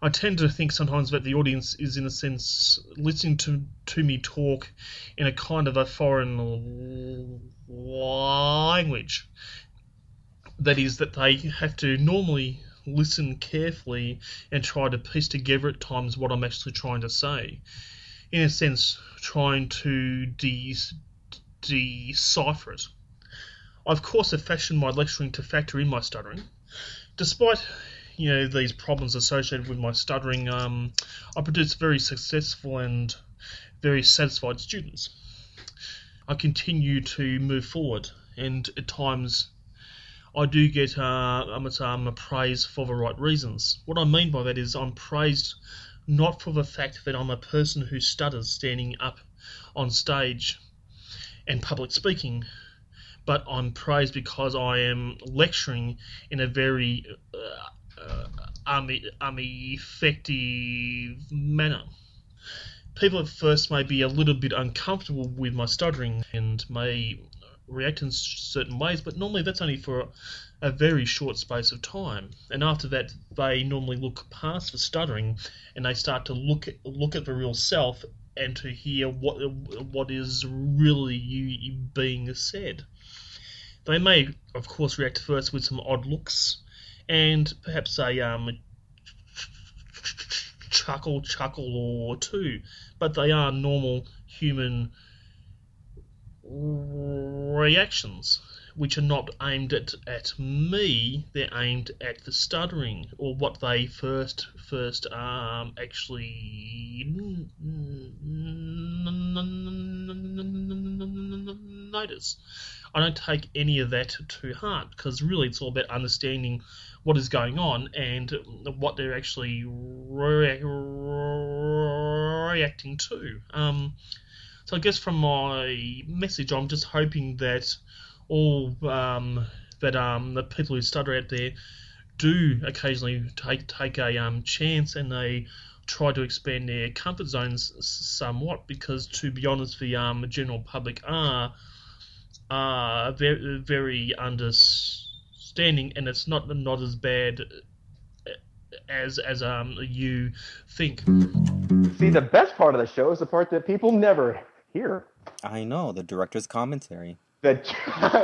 I tend to think sometimes that the audience is, in a sense, listening to, to me talk in a kind of a foreign language. That is, that they have to normally listen carefully and try to piece together at times what I'm actually trying to say. In a sense, trying to de- decipher it. I, of course, have fashioned my lecturing to factor in my stuttering. Despite you know these problems associated with my stuttering, um, I produce very successful and very satisfied students. I continue to move forward, and at times I do get uh, um, um, praise for the right reasons. What I mean by that is I'm praised not for the fact that I'm a person who stutters standing up on stage and public speaking, but I'm praised because I am lecturing in a very uh, uh, um, um, effective manner. People at first may be a little bit uncomfortable with my stuttering and may react in certain ways, but normally that's only for a very short space of time. And after that, they normally look past the stuttering and they start to look at, look at the real self and to hear what what is really you, being said. They may, of course, react first with some odd looks and perhaps a um, chuckle, chuckle or two, but they are normal human reactions, which are not aimed at, at me. They're aimed at the stuttering or what they first first um, actually notice. I don't take any of that to heart because really it's all about understanding what is going on and what they're actually re- reacting to. Um, so I guess from my message, I'm just hoping that all um, that um, the people who stutter out there do occasionally take take a um, chance and they try to expand their comfort zones somewhat because to be honest, the um, general public are are very very understanding and it's not not as bad as as um you think. See, the best part of the show is the part that people never hear. I know the director's commentary. The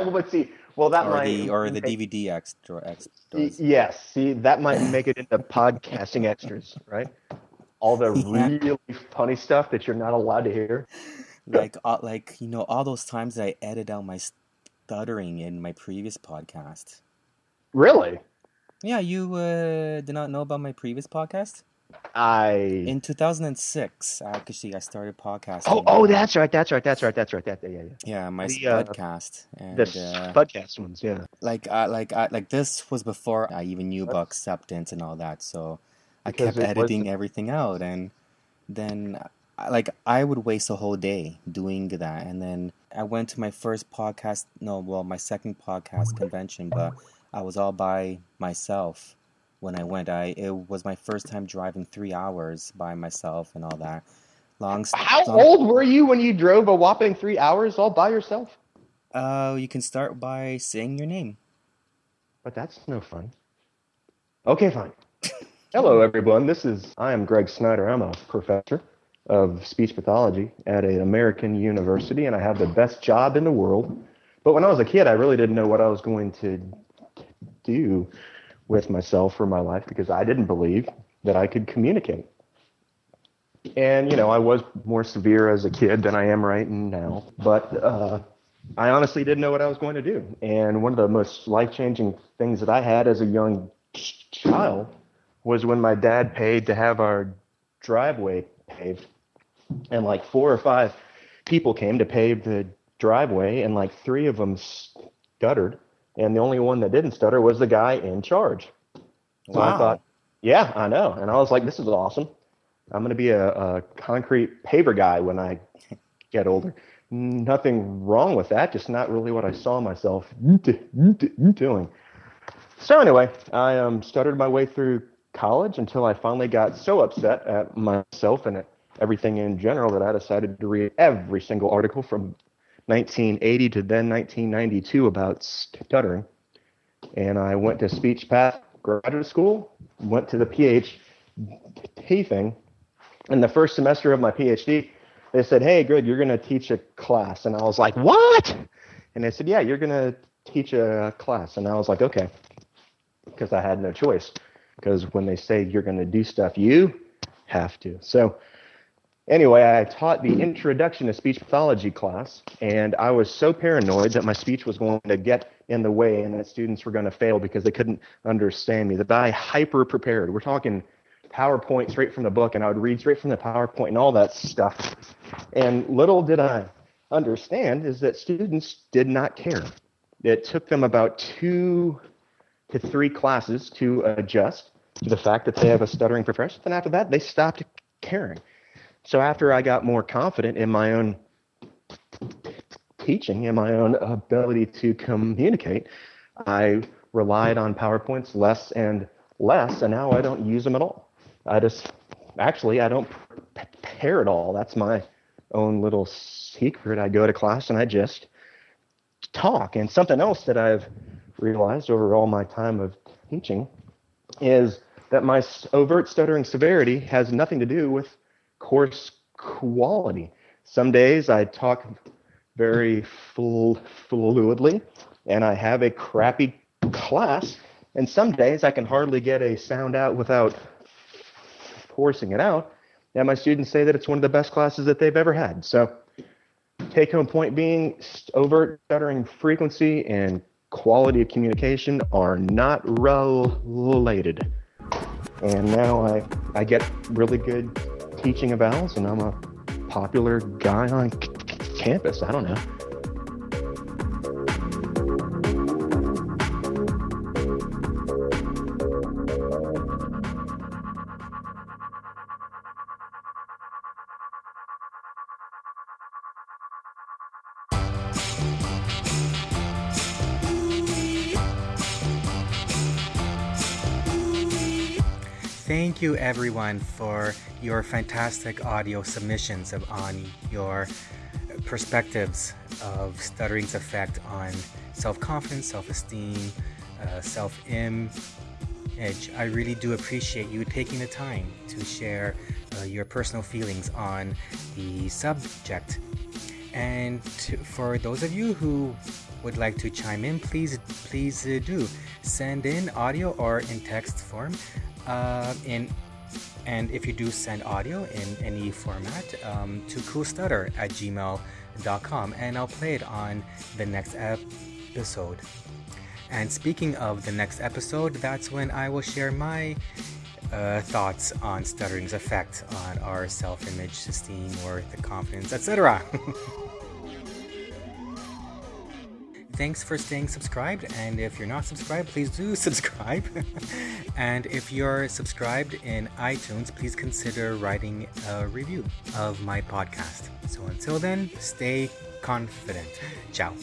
let's see. Well, that or might the or the DVD extra extras. Yes, see, that might make it into podcasting extras, right? All the Yeah. really funny stuff that you're not allowed to hear. Like uh, like you know all those times I edited out my stuttering in my previous podcast. Really? Yeah, you uh, did not know about my previous podcast. I In 2006, actually, I started podcasting. oh oh that's right that's right that's right that's right that yeah yeah Yeah, my The, uh, And, the uh, Spudcast ones yeah like I like I, like this was before I even knew about acceptance and all that. So I Because kept it was editing everything out, and then like I would waste a whole day doing that, and then I went to my first podcast. No, well, my second podcast convention, but I was all by myself when I went. I it was my first time driving three hours by myself and all that. Long. how long- old were you when you drove a whopping three hours all by yourself Uh, you can start by saying your name. but that's no fun okay fine hello everyone this is i am greg snyder i'm a professor of speech pathology at an american university and i have the best job in the world but when i was a kid i really didn't know what i was going to do with myself or my life because i didn't believe that i could communicate. And you know i was more severe as a kid than i am right now but uh, i honestly didn't know what i was going to do. And one of the most life-changing things that i had as a young child was when my dad paid to have our driveway paved. And like four or five people came to pave the driveway and like three of them stuttered and the only one that didn't stutter was the guy in charge. So i thought yeah i know. And i was like this is awesome. I'm going to be a, a concrete paver guy when i get older. Nothing wrong with that just not really what i saw myself doing. So anyway i um, stuttered my way through college until i finally got so upset at myself and at everything in general that i decided to read every single article from 1980 to then 1992 about stuttering. And i went to speech path graduate school went to the phd thing. And the first semester of my phd they said hey good you're going to teach a class. And i was like what? And they said yeah you're going to teach a class. And i was like okay. Because i had no choice. Because when they say you're going to do stuff you have to. So Anyway, I taught the introduction to speech pathology class, and I was so paranoid that my speech was going to get in the way and that students were going to fail because they couldn't understand me. That I hyper prepared. We're talking PowerPoint straight from the book, and I would read straight from the PowerPoint and all that stuff. And little did I understand is that students did not care. It took them about two to three classes to adjust to the fact that they have a stuttering profession, and after that, they stopped caring. So after I got more confident in my own teaching and my own ability to communicate, I relied on PowerPoints less and less, and now I don't use them at all. I just actually I don't prepare at all. That's my own little secret. I go to class and I just talk. And something else that I've realized over all my time of teaching is that my overt stuttering severity has nothing to do with course quality. Some days I talk very flu- fluidly and I have a crappy class, and some days I can hardly get a sound out without forcing it out. And my students say that it's one of the best classes that they've ever had. So, take home point being overt stuttering frequency and quality of communication are not related. And now I, I get really good teaching of vowels, and I'm a popular guy on campus. I don't know. Everyone, for your fantastic audio submissions of, on your perspectives of stuttering's effect on self confidence, self esteem, uh, self image. I really do appreciate you taking the time to share uh, your personal feelings on the subject. And to, for those of you who would like to chime in, please please uh, do send in audio or in text form. Uh, in and if you do send audio in any format um, to coolstutter at gmail.com and I'll play it on the next episode. And speaking of the next episode, that's when I will share my uh, thoughts on stuttering's effect on our self image, esteem, worth, the confidence, etc. thanks for staying subscribed. And if you're not subscribed, please do subscribe. and if you're subscribed in iTunes, please consider writing a review of my podcast. So until then, stay confident. Ciao.